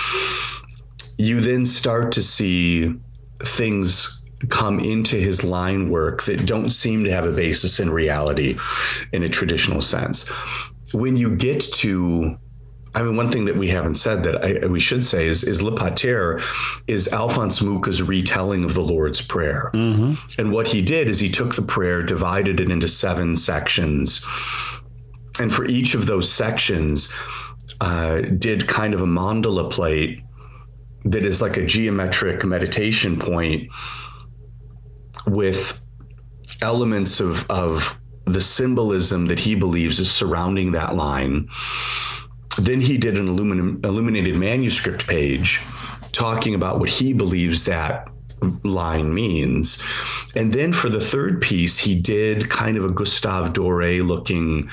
you then start to see things come into his line work that don't seem to have a basis in reality in a traditional sense. When you get to I mean, one thing that we haven't said that I, we should say is, is Le Pater is Alphonse Mucha's retelling of the Lord's Prayer. And what he did is he took the prayer, divided it into seven sections, and for each of those sections, uh, did kind of a mandala plate that is like a geometric meditation point with elements of, of the symbolism that he believes is surrounding that line then he did an illumin- illuminated manuscript page talking about what he believes that line means. And then for the third piece, he did kind of a Gustave Doré looking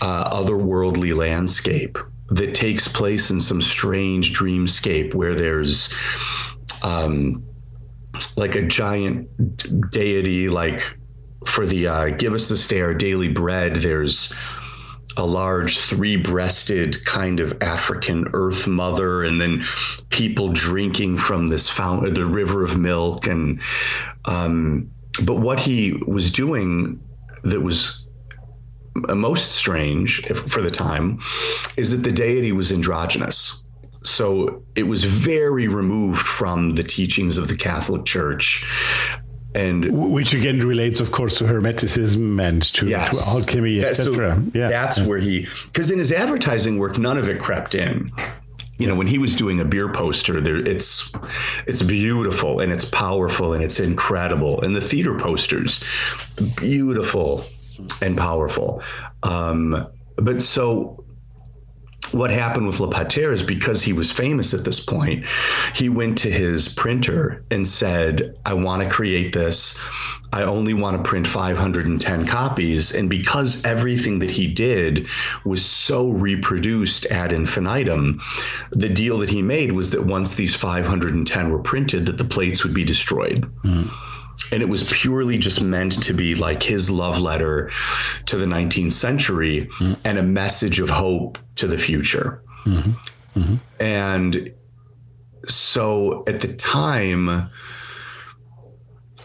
uh, otherworldly landscape that takes place in some strange dreamscape where there's um, like a giant deity, like for the uh, give us this day our daily bread, there's a large three breasted kind of African earth mother, and then people drinking from this fountain, the river of milk. And, um, but what he was doing that was most strange for the time is that the deity was androgynous. So it was very removed from the teachings of the Catholic Church and which again relates of course to hermeticism and to, yes. to alchemy etc so yeah. that's yeah. where he because in his advertising work none of it crept in. You know when he was doing a beer poster there it's it's beautiful and it's powerful and it's incredible. And the theater posters beautiful and powerful. Um, but so what happened with Le Pater is because he was famous at this point, he went to his printer and said, I want to create this. I only want to print 510 copies. And because everything that he did was so reproduced ad infinitum, the deal that he made was that once these 510 were printed, that the plates would be destroyed. Mm and it was purely just meant to be like his love letter to the 19th century mm-hmm. and a message of hope to the future. Mm-hmm. Mm-hmm. And so at the time,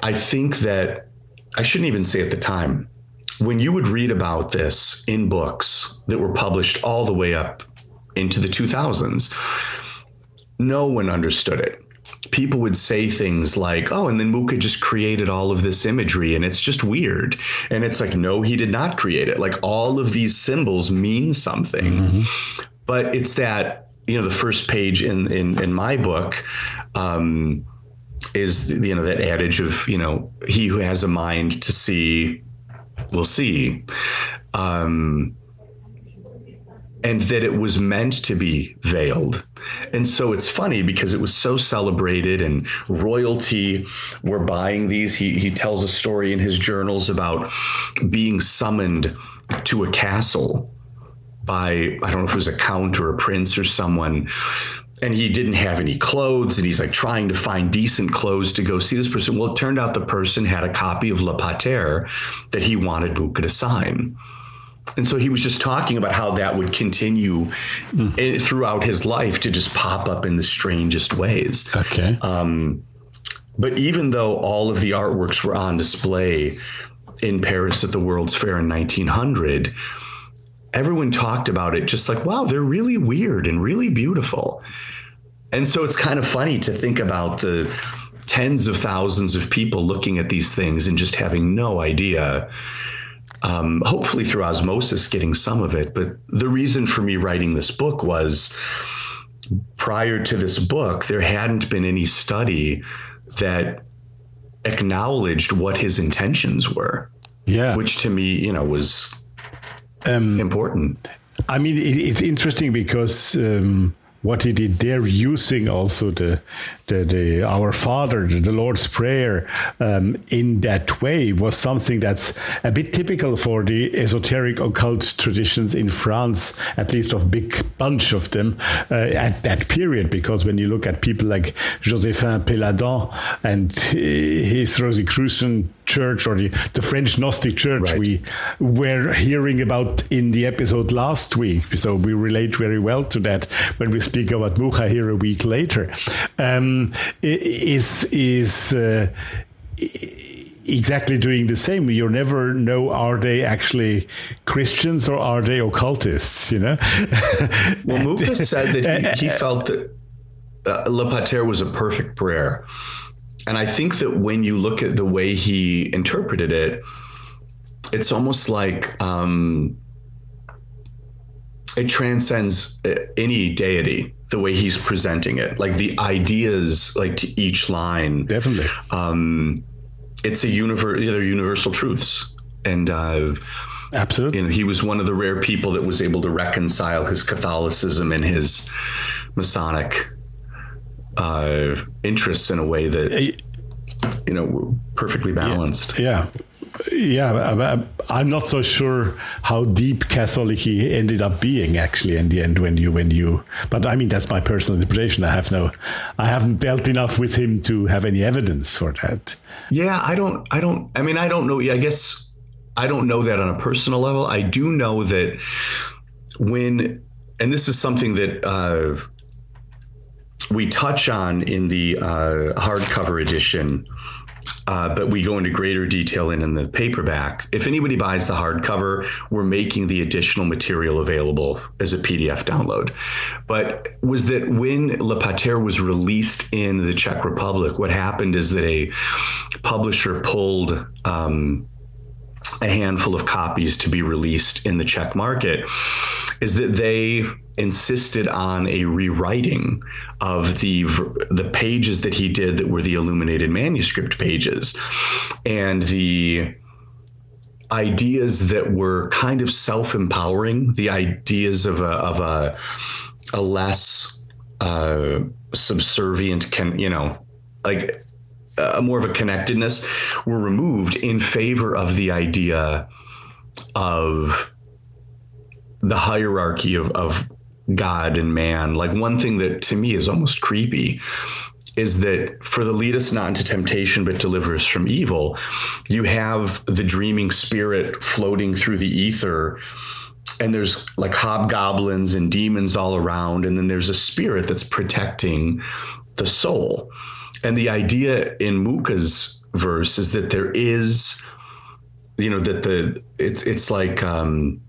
I think that I shouldn't even say at the time. When you would read about this in books that were published all the way up into the 2000s, no one understood it people would say things like, oh, and then Mucha just created all of this imagery and it's just weird. And it's like, no, he did not create it. Like all of these symbols mean something. Mm-hmm. But it's that, you know, the first page in in, in my book, um, is you know that adage of you know he who has a mind to see will see um, and that it was meant to be veiled. And so it's funny because it was so celebrated and royalty were buying these. He, he tells a story in his journals about being summoned to a castle by, I don't know if it was a count or a prince or someone. And he didn't have any clothes, and he's like trying to find decent clothes to go see this person. Well, it turned out the person had a copy of Le Pater that he wanted Mucha to sign and so he was just talking about how that would continue mm. throughout his life to just pop up in the strangest ways. Okay. Um, but even though all of the artworks were on display in Paris at the World's Fair in 1900, everyone talked about it just like, wow, they're really weird and really beautiful. And so it's kind of funny to think about the tens of thousands of people looking at these things and just having no idea um, hopefully through osmosis, getting some of it. But the reason for me writing this book was prior to this book, there hadn't been any study that acknowledged what his intentions were. Yeah. Which to me, you know, was um, important. I mean, it, it's interesting because um, what he did there, using also the the, the Our Father, the, the Lord's Prayer, um, in that way was something that's a bit typical for the esoteric occult traditions in France, at least of big bunch of them uh, at that period. Because when you look at people like Joséphin Péladan and his Rosicrucian church or the, the French Gnostic church right. we were hearing about in the episode last week. So we relate very well to that when we speak about Mucha here a week later. Um, is is uh, exactly doing the same. You never know are they actually Christians or are they occultists? You know. well, Mucha said that he, he felt that uh, Le Pater was a perfect prayer and I think that when you look at the way he interpreted it, it's almost like um, it transcends uh, any deity the way he's presenting it like the ideas like to each line definitely um, it's a universe they're universal truths and uh, Absolutely. You know, he was one of the rare people that was able to reconcile his Catholicism and his Masonic uh, interests in a way that you know perfectly balanced. Yeah. Yeah, I'm not so sure how deep Catholic he ended up being actually in the end when you when you. But I mean that's my personal interpretation. I have no, I haven't dealt enough with him to have any evidence for that. Yeah, I don't. I don't. I mean, I don't know. I guess I don't know that on a personal level. I do know that when, and this is something that uh, we touch on in the uh, hardcover edition. Uh, but we go into greater detail in, in the paperback. If anybody buys the hardcover, we're making the additional material available as a PDF download. But was that when Le Pater was released in the Czech Republic, what happened is that a publisher pulled um, a handful of copies to be released in the Czech market is that they insisted on a rewriting of the the pages that he did that were the illuminated manuscript pages. And the ideas that were kind of self-empowering the ideas of a of a, a less uh, subservient can you know like a more of a connectedness were removed in favor of the idea of the hierarchy of, of God and man. Like one thing that to me is almost creepy is that for the lead us not into temptation but deliver us from evil, you have the dreaming spirit floating through the ether and there's like hobgoblins and demons all around and then there's a spirit that's protecting the soul and the idea in Mucha's verse is that there is, you know, that the it's it's like um,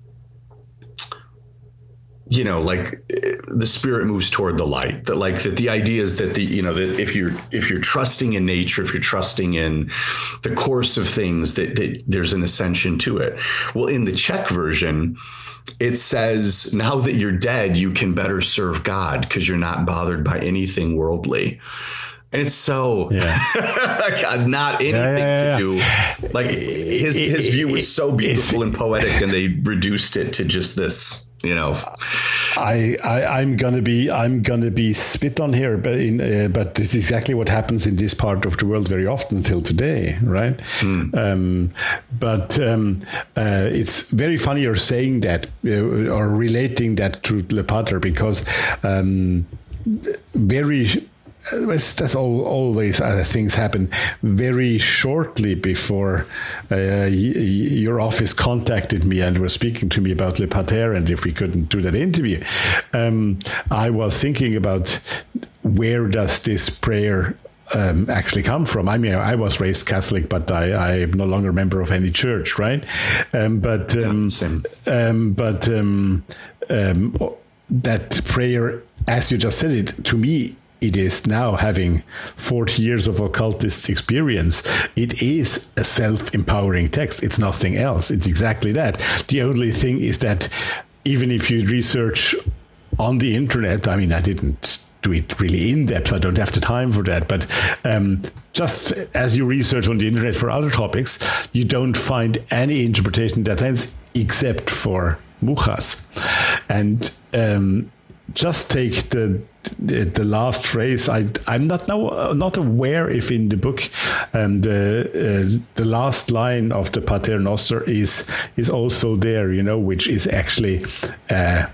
you know, like eh, the spirit moves toward the light. That like that the idea is that the you know that if you're if you're trusting in nature, if you're trusting in the course of things, that, that there's an ascension to it. Well, in the Czech version, it says now that you're dead, you can better serve God because you're not bothered by anything worldly and it's so yeah. Uh, not anything yeah, yeah, to do. Like his his view was so beautiful and poetic, and they reduced it to just this. You know, I, I am gonna be I'm gonna be spit on here, but in uh, but it's exactly what happens in this part of the world very often till today, right? Mm. Um, but um, uh, it's very funny you're saying that uh, or relating that to Le Pater because um, very that's all, always uh, things happen very shortly before uh, your office contacted me and was speaking to me about Le Pater and if we couldn't do that interview. Um, I was thinking about where does this prayer um, actually come from. I mean, I was raised Catholic, but I, I'm no longer a member of any church, right? Um, but um, yeah, um, but um, um, that prayer, as you just said it, to me it is now having 40 years of occultist experience, it is a self empowering text. It's nothing else. It's exactly that. The only thing is that even if you research on the internet, I mean, I didn't do it really in depth. I don't have the time for that. But um, just as you research on the internet for other topics, you don't find any interpretation in that sense except for Mucha's. And um, just take the the last phrase. I I'm not now not aware if in the book um, the uh, the last line of the Pater Noster is is also there. You know, which is actually. Uh,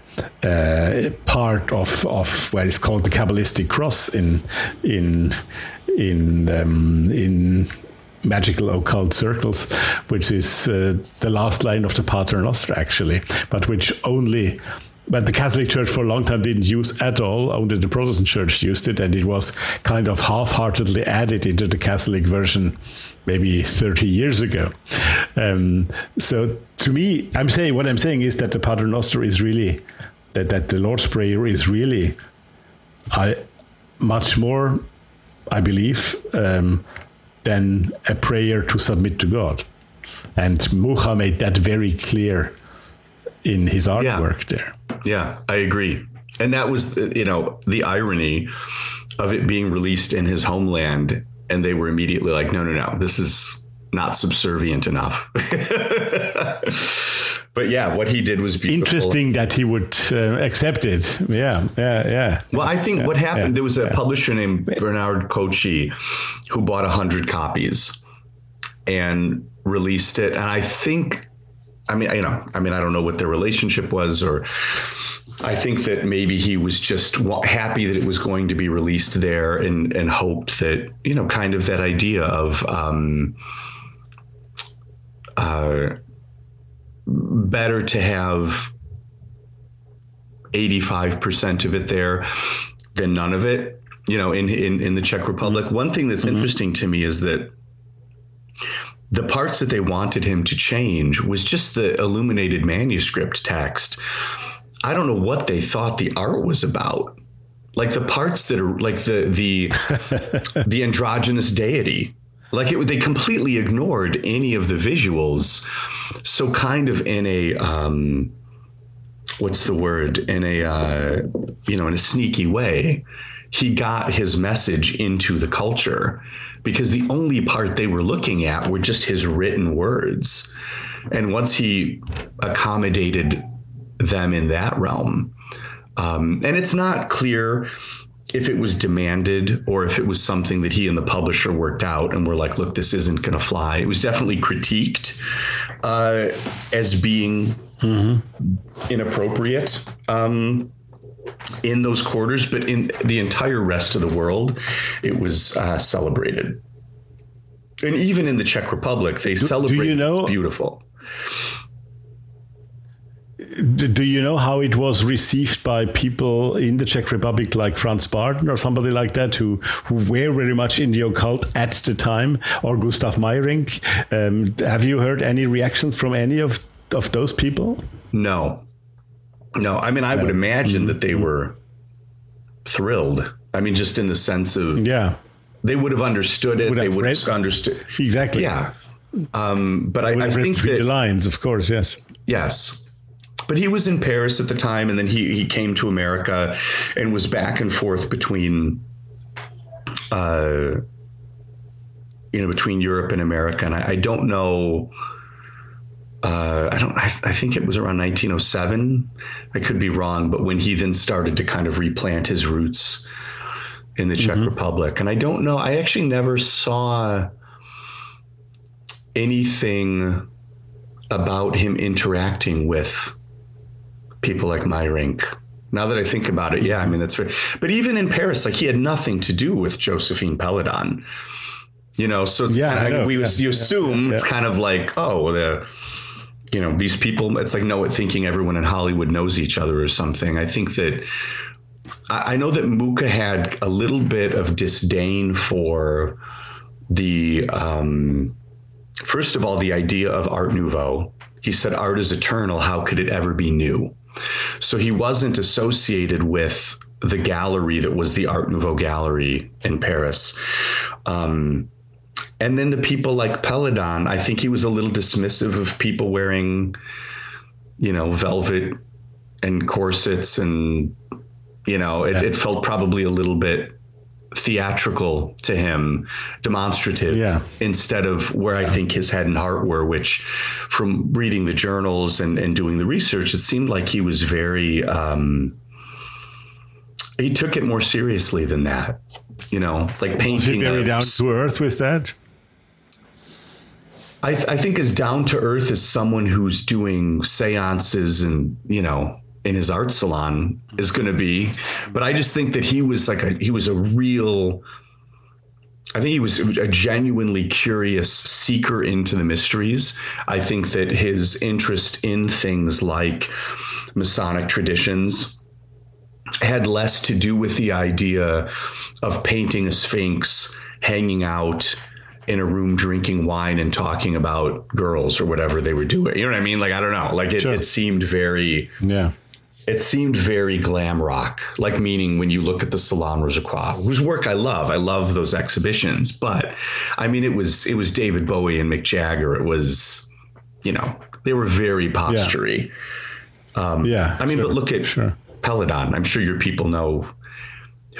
uh, part of of what is called the Kabbalistic cross in in in um, in magical occult circles, which is uh, the last line of the Pater Noster, actually, but which only but the Catholic Church for a long time didn't use at all. Only the Protestant Church used it, and it was kind of half-heartedly added into the Catholic version, maybe 30 years ago. Um, so to me, I'm saying what I'm saying is that the Pater Noster is really that that the Lord's Prayer is really, I much more, I believe, um, than a prayer to submit to God. And Mucha made that very clear in his artwork yeah. there. Yeah, I agree. And that was, you know, the irony of it being released in his homeland. And they were immediately like, no, no, no, this is not subservient enough. but yeah, what he did was beautiful. Interesting that he would uh, accept it. Yeah, yeah, yeah. Well, I think what happened, yeah, there was a publisher named Bernard Kochi who bought 100 copies and released it. And I think, I mean, you know, I mean, I don't know what their relationship was, or I think that maybe he was just happy that it was going to be released there and, and hoped that, you know, kind of that idea of, um, uh, better to have 85% of it there than none of it you know in in, in the czech republic one thing that's mm-hmm. interesting to me is that the parts that they wanted him to change was just the illuminated manuscript text. I don't know what they thought the art was about. Like the parts that are like the the the androgynous deity. Like it they completely ignored any of the visuals. So kind of in a um what's the word? In a uh, you know in a sneaky way he got his message into the culture because the only part they were looking at were just his written words and once he accommodated them in that realm um, and it's not clear if it was demanded or if it was something that he and the publisher worked out and were like, look, this isn't going to fly. It was definitely critiqued uh, as being mm-hmm. inappropriate um, in those quarters, but in the entire rest of the world, it was uh, celebrated. And even in the Czech Republic, they celebrate. Do You know, beautiful do you know how it was received by people in the Czech Republic, like Franz Bardon or somebody like that, who who were very much in the occult at the time, or Gustav Meyrink? Um, have you heard any reactions from any of of those people? No, no. I mean, I would imagine that they were thrilled. I mean, just in the sense of yeah, they would have understood it. Would they would read. have understood exactly. Yeah. Um, but I, I think that the lines, of course, yes, yes but he was in Paris at the time, and then he he came to America and was back and forth between, uh, you know, between Europe and America. And I, I don't know. Uh, I don't. I, I, think it was around 1907. I could be wrong, but when he then started to kind of replant his roots in the Czech mm-hmm. Republic, and I don't know. I actually never saw anything about him interacting with people like Meyrink. Now that I think about it, yeah, I mean that's very. But even in Paris, like he had nothing to do with Josephine Péladan. You know, so it's yeah, kind of, we yeah, you assume yeah, it's kind of like oh the you know these people. It's like no, thinking everyone in Hollywood knows each other or something. I think that I, I know that Mucha had a little bit of disdain for the um, first of all the idea of Art Nouveau. He said art is eternal. How could it ever be new? So he wasn't associated with the gallery that was the Art Nouveau gallery in Paris. Um, and then the people like Péladan, I think he was a little dismissive of people wearing, you know, velvet and corsets and, you know, it, yeah. it felt probably a little bit theatrical to him, demonstrative, yeah. instead of where I think his head and heart were, which from reading the journals and, and doing the research, it seemed like he was very, um, he took it more seriously than that, you know, like painting. very down to earth with that? I, th- I think as down to earth as someone who's doing seances and, you know, in his art salon is going to be. But I just think that he was like a he was a real. I think he was a genuinely curious seeker into the mysteries. I think that his interest in things like Masonic traditions had less to do with the idea of painting a sphinx hanging out in a room drinking wine and talking about girls or whatever they were doing. You know what I mean? Like I don't know. Like it, sure. it seemed very yeah it seemed very glam rock, like meaning when you look at the Salon Rose-Croix, whose work I love. I love those exhibitions, but I mean, it was it was David Bowie and Mick Jagger. It was, you know, they were very postury. Yeah. Um, yeah I mean, sure, but look at sure. Péladan. I'm sure your people know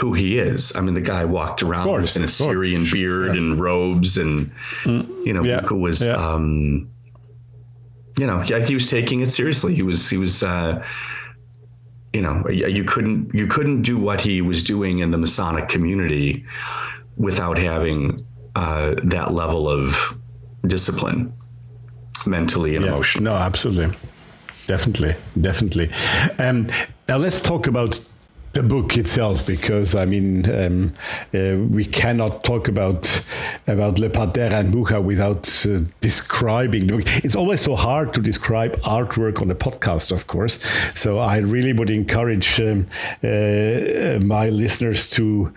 who he is. I mean, the guy walked around course, with an Assyrian beard yeah. and robes, and mm, you know, yeah, was. Yeah. Um, you know, he, he was taking it seriously. He was he was. Uh, you know, you couldn't you couldn't do what he was doing in the Masonic community without having uh, that level of discipline, mentally and Yeah. emotionally. No, absolutely. Definitely. Definitely. Um, now let's talk about the book itself because I mean um, uh, we cannot talk about about Le Pater and Mucha without uh, describing the book. It's always so hard to describe artwork on a podcast, of course. So I really would encourage um, uh, my listeners to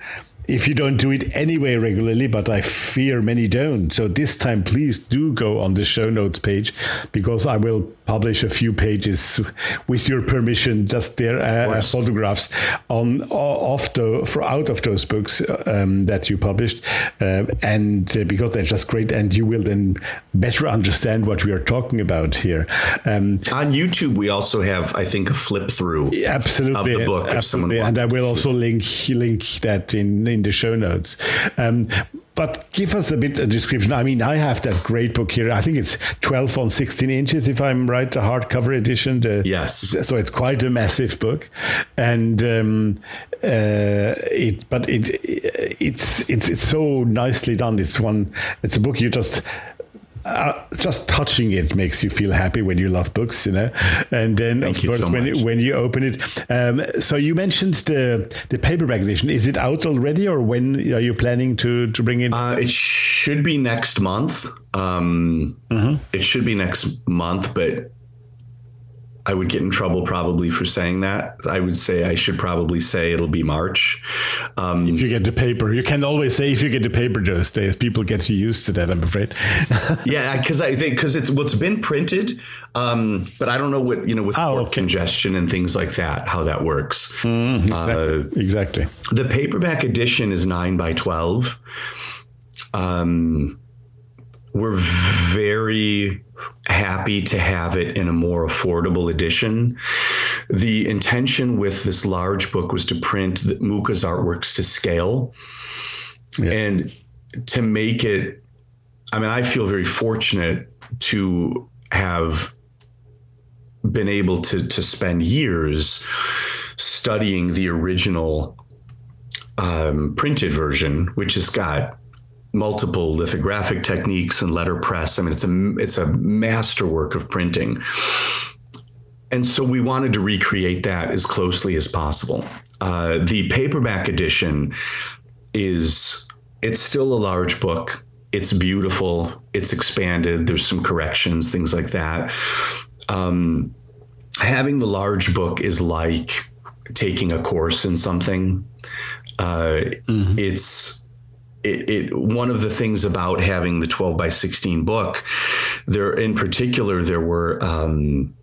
if you don't do it anyway regularly, but I fear many don't. So this time, please do go on the show notes page because I will publish a few pages with your permission, just their uh, photographs on of the for out of those books um, that you published, uh, and uh, because they're just great, and you will then better understand what we are talking about here. Um, On YouTube, we also have, I think, a flip through absolutely, of the book. If someone absolutely, and I will also link link that in in the show notes. Um, but give us a bit of description. I mean, I have that great book here. I think it's 12 on 16 inches, if I'm right, the hardcover edition. The, Yes. So it's quite a massive book, and um, uh, it. But it it's it's it's so nicely done. It's one. It's a book you just uh, just touching it makes you feel happy when you love books, you know. And then, Thank of course, so when when you open it, um, so you mentioned the the paperback edition. Is it out already, or when are you planning to to bring it? Uh, it should be next month. Um, It should be next month, but I would get in trouble probably for saying that. I would say I should probably say it'll be March. Um, if you get the paper, you can always say if you get the paper those days. People get used to that. I'm afraid. yeah, because I think because it's what's been printed, um, but I don't know what you know with Oh, okay. congestion and things like that how that works. Uh, exactly. The paperback edition is nine by twelve. Um, we're very happy to have it in a more affordable edition. The intention with this large book was to print the, Mucha's artworks to scale and to make it. I mean, I feel very fortunate to have been able to to spend years studying the original um, printed version, which has got multiple lithographic techniques and letterpress. I mean, it's a it's a masterwork of printing. And so we wanted to recreate that as closely as possible. Uh, the paperback edition is it's still a large book. It's beautiful. It's expanded. There's some corrections, things like that. Um, having the large book is like taking a course in something. Uh, It's it, it one of the things about having the 12 by 16 book there in particular there were um,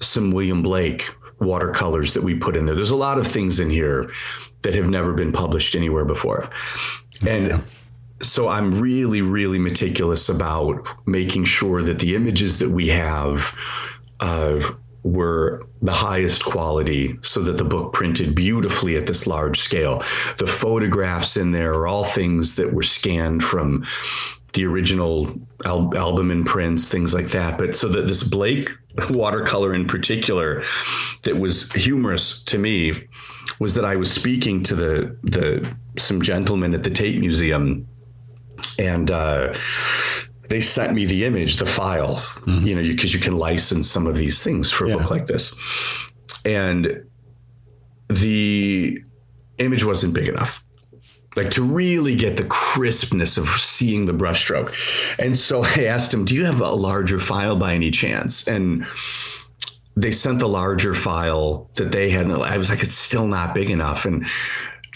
some william blake watercolors that we put in there. There's a lot of things in here that have never been published anywhere before. And so i'm really really meticulous about making sure that the images that we have uh, were the highest quality so that the book printed beautifully at this large scale. The photographs in there are all things that were scanned from the original al- album and prints, things like that. But so that this Blake watercolor in particular that was humorous to me was that I was speaking to the the some gentlemen at the Tate Museum and uh, they sent me the image, the file, mm-hmm. you know, because you, can license some of these things for a Yeah. book like this. And the image wasn't big enough. Like to really get the crispness of seeing the brushstroke. And so I asked him, Do you have a larger file by any chance? And they sent the larger file that they had. And I was like, It's still not big enough. And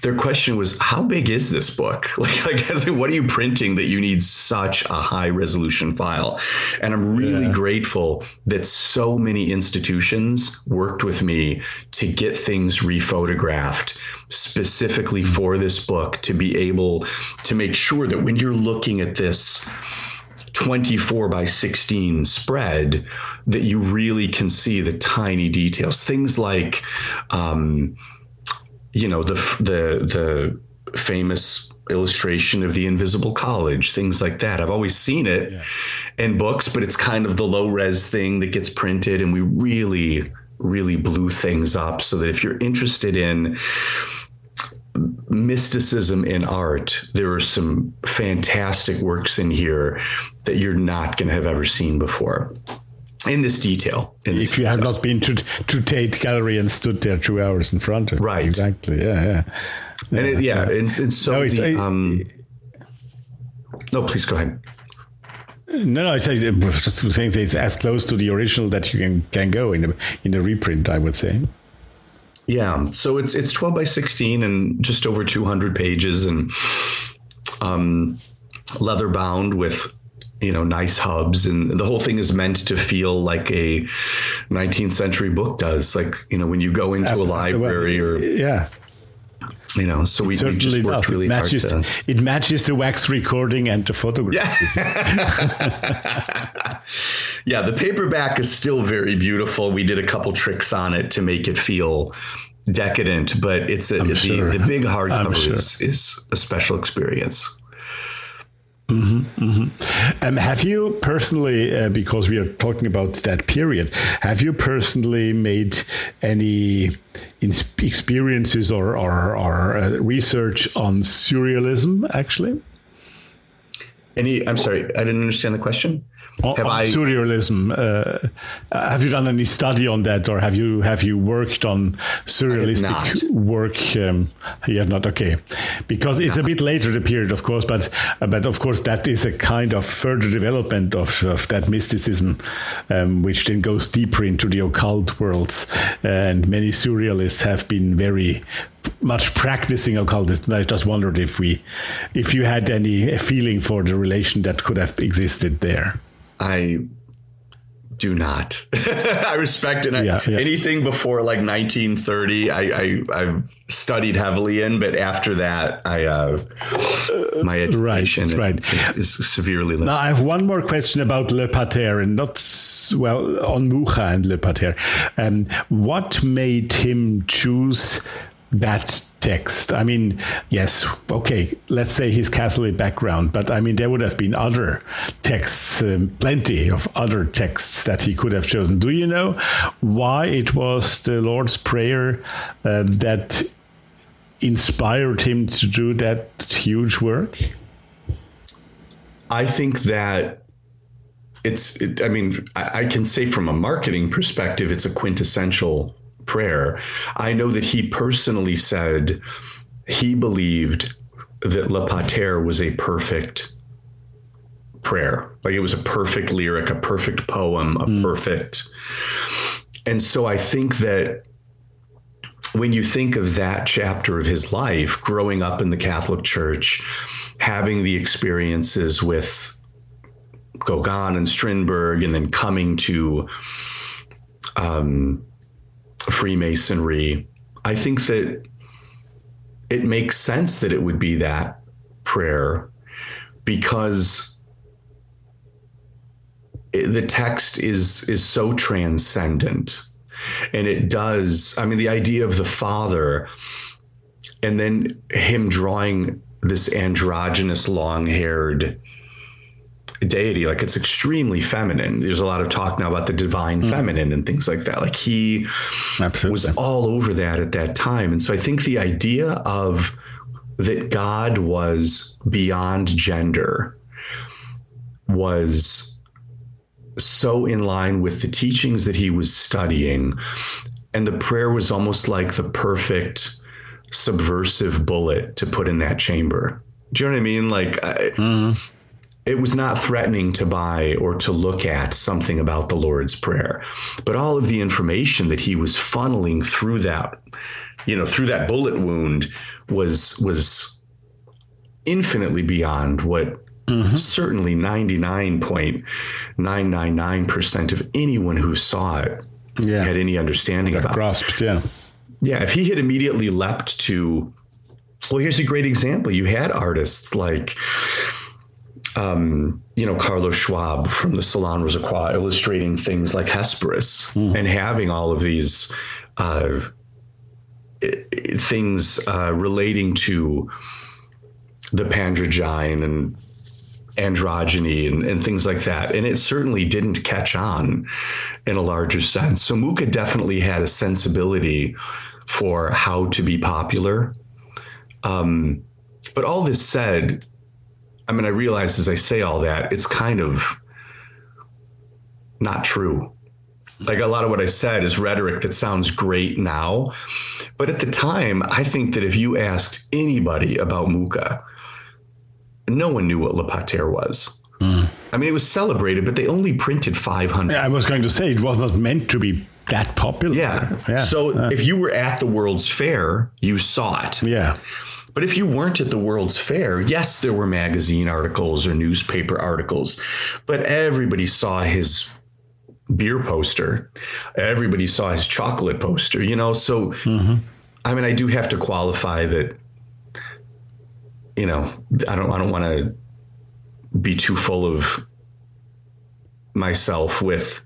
their question was, "How big is this book? Like, like, as in, what are you printing that you need such a high resolution file?" And I'm really grateful that so many institutions worked with me to get things rephotographed specifically for this book to be able to make sure that when you're looking at this 24 by 16 spread that you really can see the tiny details things like um, you know the the the famous illustration of the invisible college things like that i've always seen it yeah. in books but it's kind of the low res thing that gets printed and we really really blew things up so that if you're interested in mysticism in art there are some fantastic works in here that you're not going to have ever seen before in this detail. In this if you have not been to to Tate Gallery and stood there two hours in front of right, exactly, yeah, yeah, and it, yeah, and, and so no, the, um, no, please go ahead. No, no, I say just saying it's as close to the original that you can can go in a in a reprint. I would say. Yeah, so it's it's twelve by sixteen and just over two hundred pages and um, leather bound with you know nice hubs and the whole thing is meant to feel like a 19th century book does like you know when you go into a library or yeah you know so we, we just worked really it matches, hard to, it matches the wax recording and the photograph yeah. yeah the paperback is still very beautiful we did a couple tricks on it to make it feel decadent but it's a, the, sure. the big hardcover sure. is, is a special experience Mm-hmm, mm-hmm. Um, have you personally, uh, because we are talking about that period, have you personally made any experiences or, or, or uh, research on surrealism, actually? Any, I'm sorry, I didn't understand the question on, have on I, surrealism. Uh, have you done any study on that, or have you have you worked on surrealistic work? Um, you have not. Okay, because it's a bit later the period, of course, but uh, but of course that is a kind of further development of, of that mysticism, um, which then goes deeper into the occult worlds, and many surrealists have been very much practicing occultism. I just wondered if we, if you had any feeling for the relation that could have existed there. I do not. I respect it. Yeah, yeah. Anything before like 1930, I, I I studied heavily in, but after that, I uh, my education right, right. Is, is, severely limited. Now I have one more question about Le Pater, and not well on Mucha and Le Pater. Um, what made him choose that text. I mean, yes, okay, let's say his Catholic background, but I mean, there would have been other texts, um, plenty of other texts that he could have chosen. Do you know why it was the Lord's Prayer uh, that inspired him to do that huge work? I think that it's, it, I mean, I, I can say from a marketing perspective, it's a quintessential prayer. I know that he personally said he believed that Le Pater was a perfect prayer. Like it was a perfect lyric, a perfect poem, a mm. perfect. And so I think that when you think of that chapter of his life, growing up in the Catholic Church, having the experiences with Gauguin and Strindberg, and then coming to um, Freemasonry, I think that it makes sense that it would be that prayer because the text is is so transcendent and it does i mean the idea of the father and then him drawing this androgynous long-haired deity. Like it's extremely feminine. There's a lot of talk now about the divine mm. feminine and things like that. Like he Absolutely. was all over that at that time. And so I think the idea of that God was beyond gender was so in line with the teachings that he was studying. And the prayer was almost like the perfect subversive bullet to put in that chamber. Do you know what I mean? Like, I, mm it was not threatening to buy or to look at something about the Lord's Prayer, but all of the information that he was funneling through that, you know, through that bullet wound was was infinitely beyond what mm-hmm. certainly 99.999% of anyone who saw it yeah. had any understanding about. Grasped, yeah. Yeah, if he had immediately leapt to well, here's a great example. You had artists like um, you know, Carlos Schwabe from the Salon Rose+Croix illustrating things like Hesperus mm. and having all of these uh, things uh, relating to the Pandragyne and androgyny and, and things like that. And it certainly didn't catch on in a larger sense. So Mucha definitely had a sensibility for how to be popular. Um, but all this said, I mean, I realize as I say all that, it's kind of not true. Like a lot of what I said is rhetoric that sounds great now. But at the time, I think that if you asked anybody about Mucha, no one knew what Le Pater was. Mm. I mean, it was celebrated, but they only printed 500. Yeah, I was going to say it was not meant to be that popular. Yeah. yeah. So uh. if you were at the World's Fair, you saw it. Yeah. But if you weren't at the World's Fair, yes, there were magazine articles or newspaper articles, but everybody saw his beer poster. Everybody saw his chocolate poster, you know? So, mm-hmm. I mean, I do have to qualify that you know, I don't I don't want to be too full of myself with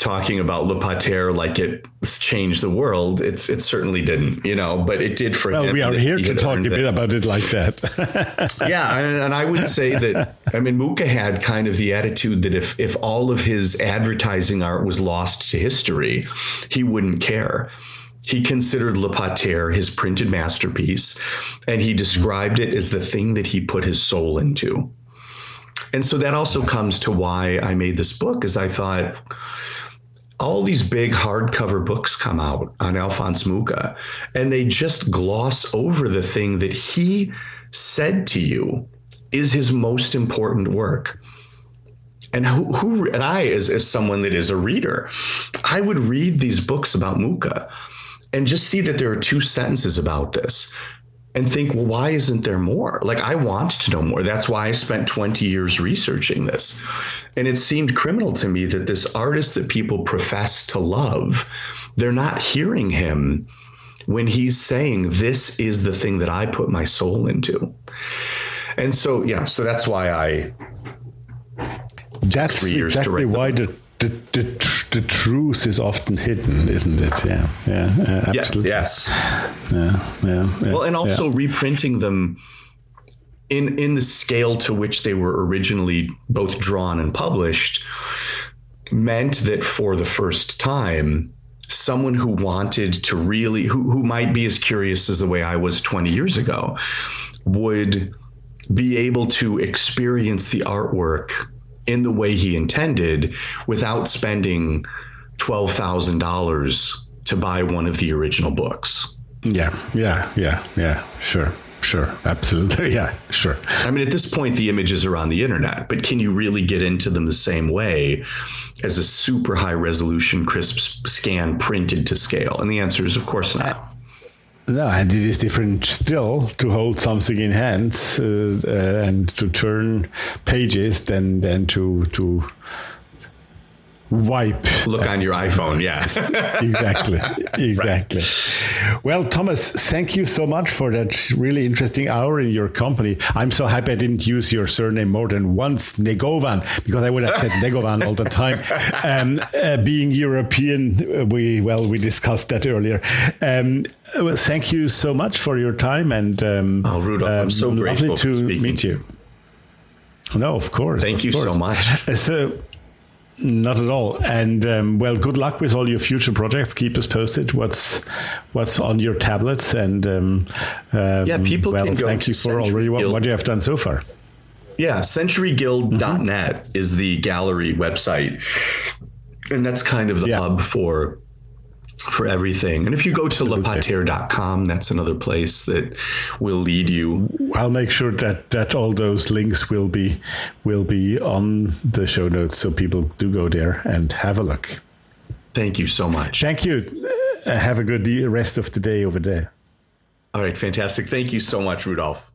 talking about Le Pater like it changed the world. It's it certainly didn't, you know, but it did for well, him. We are here to talk a bit it. about it like that. yeah, and, and, I would say that I mean Mucha had kind of the attitude that if if all of his advertising art was lost to history, he wouldn't care. He considered Le Pater his printed masterpiece, and he described it as the thing that he put his soul into. And so that also comes to why I made this book, is I thought all these big hardcover books come out on Alphonse Mucha, and they just gloss over the thing that he said to you is his most important work. And who, who and I, as, as someone that is a reader, I would read these books about Mucha and just see that there are two sentences about this and think, well, why isn't there more? Like, I want to know more. That's why I spent 20 years researching this. And it seemed criminal to me that this artist that people profess to love, they're not hearing him when he's saying, this is the thing that I put my soul into. And so, yeah, so that's why I. That's exactly why the the, the, the truth is often hidden, isn't it? Yeah, yeah, uh, absolutely. Yeah, yes. Yeah, yeah, yeah, Well, and also reprinting them in in the scale to which they were originally both drawn and published meant that for the first time someone who wanted to really who, who might be as curious as the way I was 20 years ago would be able to experience the artwork in the way he intended without spending $12,000 to buy one of the original books. Yeah, yeah, yeah, yeah, sure. Sure, absolutely. Yeah, sure. I mean, at this point, the images are on the internet, but can you really get into them the same way as a super high resolution, crisp scan printed to scale? And the answer is, of course, not. No, and it is different still to hold something in hands uh, uh, and to turn pages than than to to wipe. Look on your iPhone, yeah. exactly, exactly. Right. Well, Thomas, thank you so much for that really interesting hour in your company. I'm so happy I didn't use your surname more than once, Negovan, because I would have said Negovan all the time. Um, uh, being European, we well, we discussed that earlier. Um, well, thank you so much for your time and um, oh, Rudolf, I'm so um, grateful to meet you. No, of course. Thank of you course. so much. So not at all. And um, well, good luck with all your future projects. Keep us posted. What's what's on your tablets? And um, um, yeah, people well, can go thank you for already what, what, you have done so far. Yeah, centuryguild.net mm-hmm. is the gallery website, and that's kind of the yeah. hub for for everything. And if you go to lepater.com, that's another place that will lead you. I'll make sure that that all those links will be will be on the show notes so people do go there and have a look. Thank you so much. Thank you. Uh, have a good rest of the day over there. All right, fantastic. Thank you so much, Rudolf.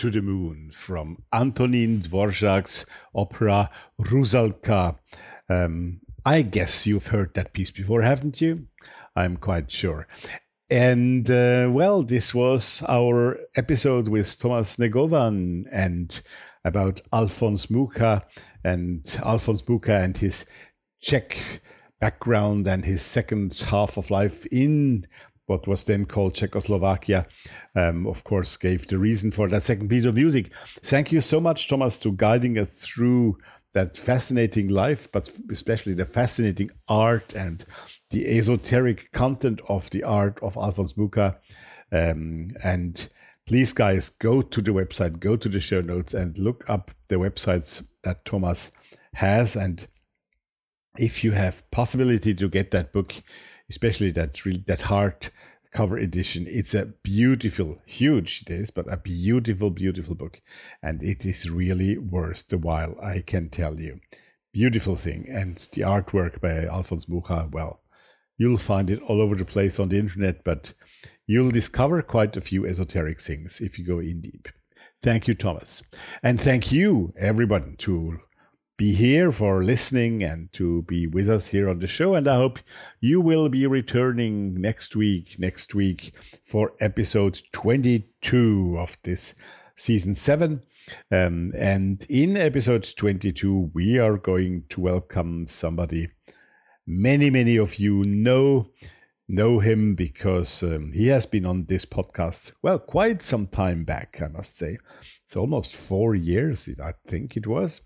To the Moon from Antonin Dvorak's opera Rusalka. Um, I guess you've heard that piece before, haven't you? I'm quite sure. And uh, well, this was our episode with Thomas Negovan and about Alfons Mucha and Alfons Mucha and his Czech background and his second half of life in what was then called Czechoslovakia, um, of course, gave the reason for that second piece of music. Thank you so much, Thomas, to guiding us through that fascinating life, but especially the fascinating art and the esoteric content of the art of Alfons Mucha. Um, and please, guys, go to the website, go to the show notes, and look up the websites that Thomas has. And if you have possibility to get that book, especially that that hard cover edition. It's a beautiful, huge it is, but a beautiful, beautiful book, and it is really worth the while. I can tell you, beautiful thing, and the artwork by Alfons Mucha. Well, you'll find it all over the place on the internet, but you'll discover quite a few esoteric things if you go in deep. Thank you, Thomas. And thank you, everyone, to be here for listening and to be with us here on the show. And I hope you will be returning next week, next week for episode 22 of this season seven. Um, and in episode 22, we are going to welcome somebody many, many of you know know him because um, he has been on this podcast well quite some time back i must say it's almost four years i think it was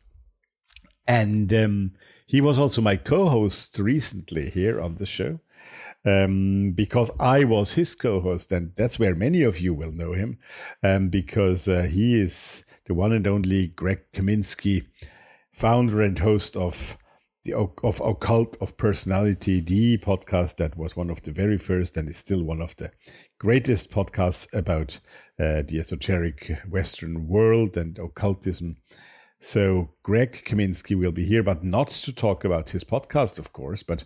and um, he was also my co host recently here on the show um, because I was his co host. And that's where many of you will know him um, because uh, he is the one and only Greg Kaminsky, founder and host of the of occult of personality the podcast that was one of the very first and is still one of the greatest podcasts about uh, the esoteric Western world and occultism. So, Greg Kaminsky will be here, but not to talk about his podcast, of course, but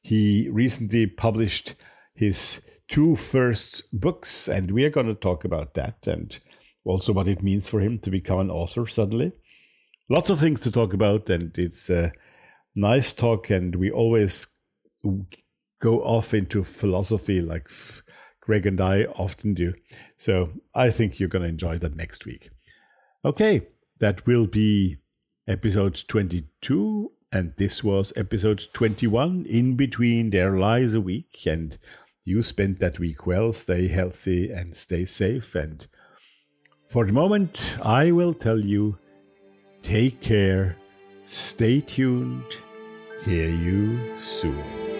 he recently published his two first books, and we are going to talk about that and also what it means for him to become an author suddenly. Lots of things to talk about, and it's a nice talk, and we always go off into philosophy like Greg and I often do. So I think you're going to enjoy that next week. Okay, that will be episode 22, and this was episode 21. In between, there lies a week, and you spend that week well. Stay healthy and stay safe. And for the moment, I will tell you take care, stay tuned, hear you soon.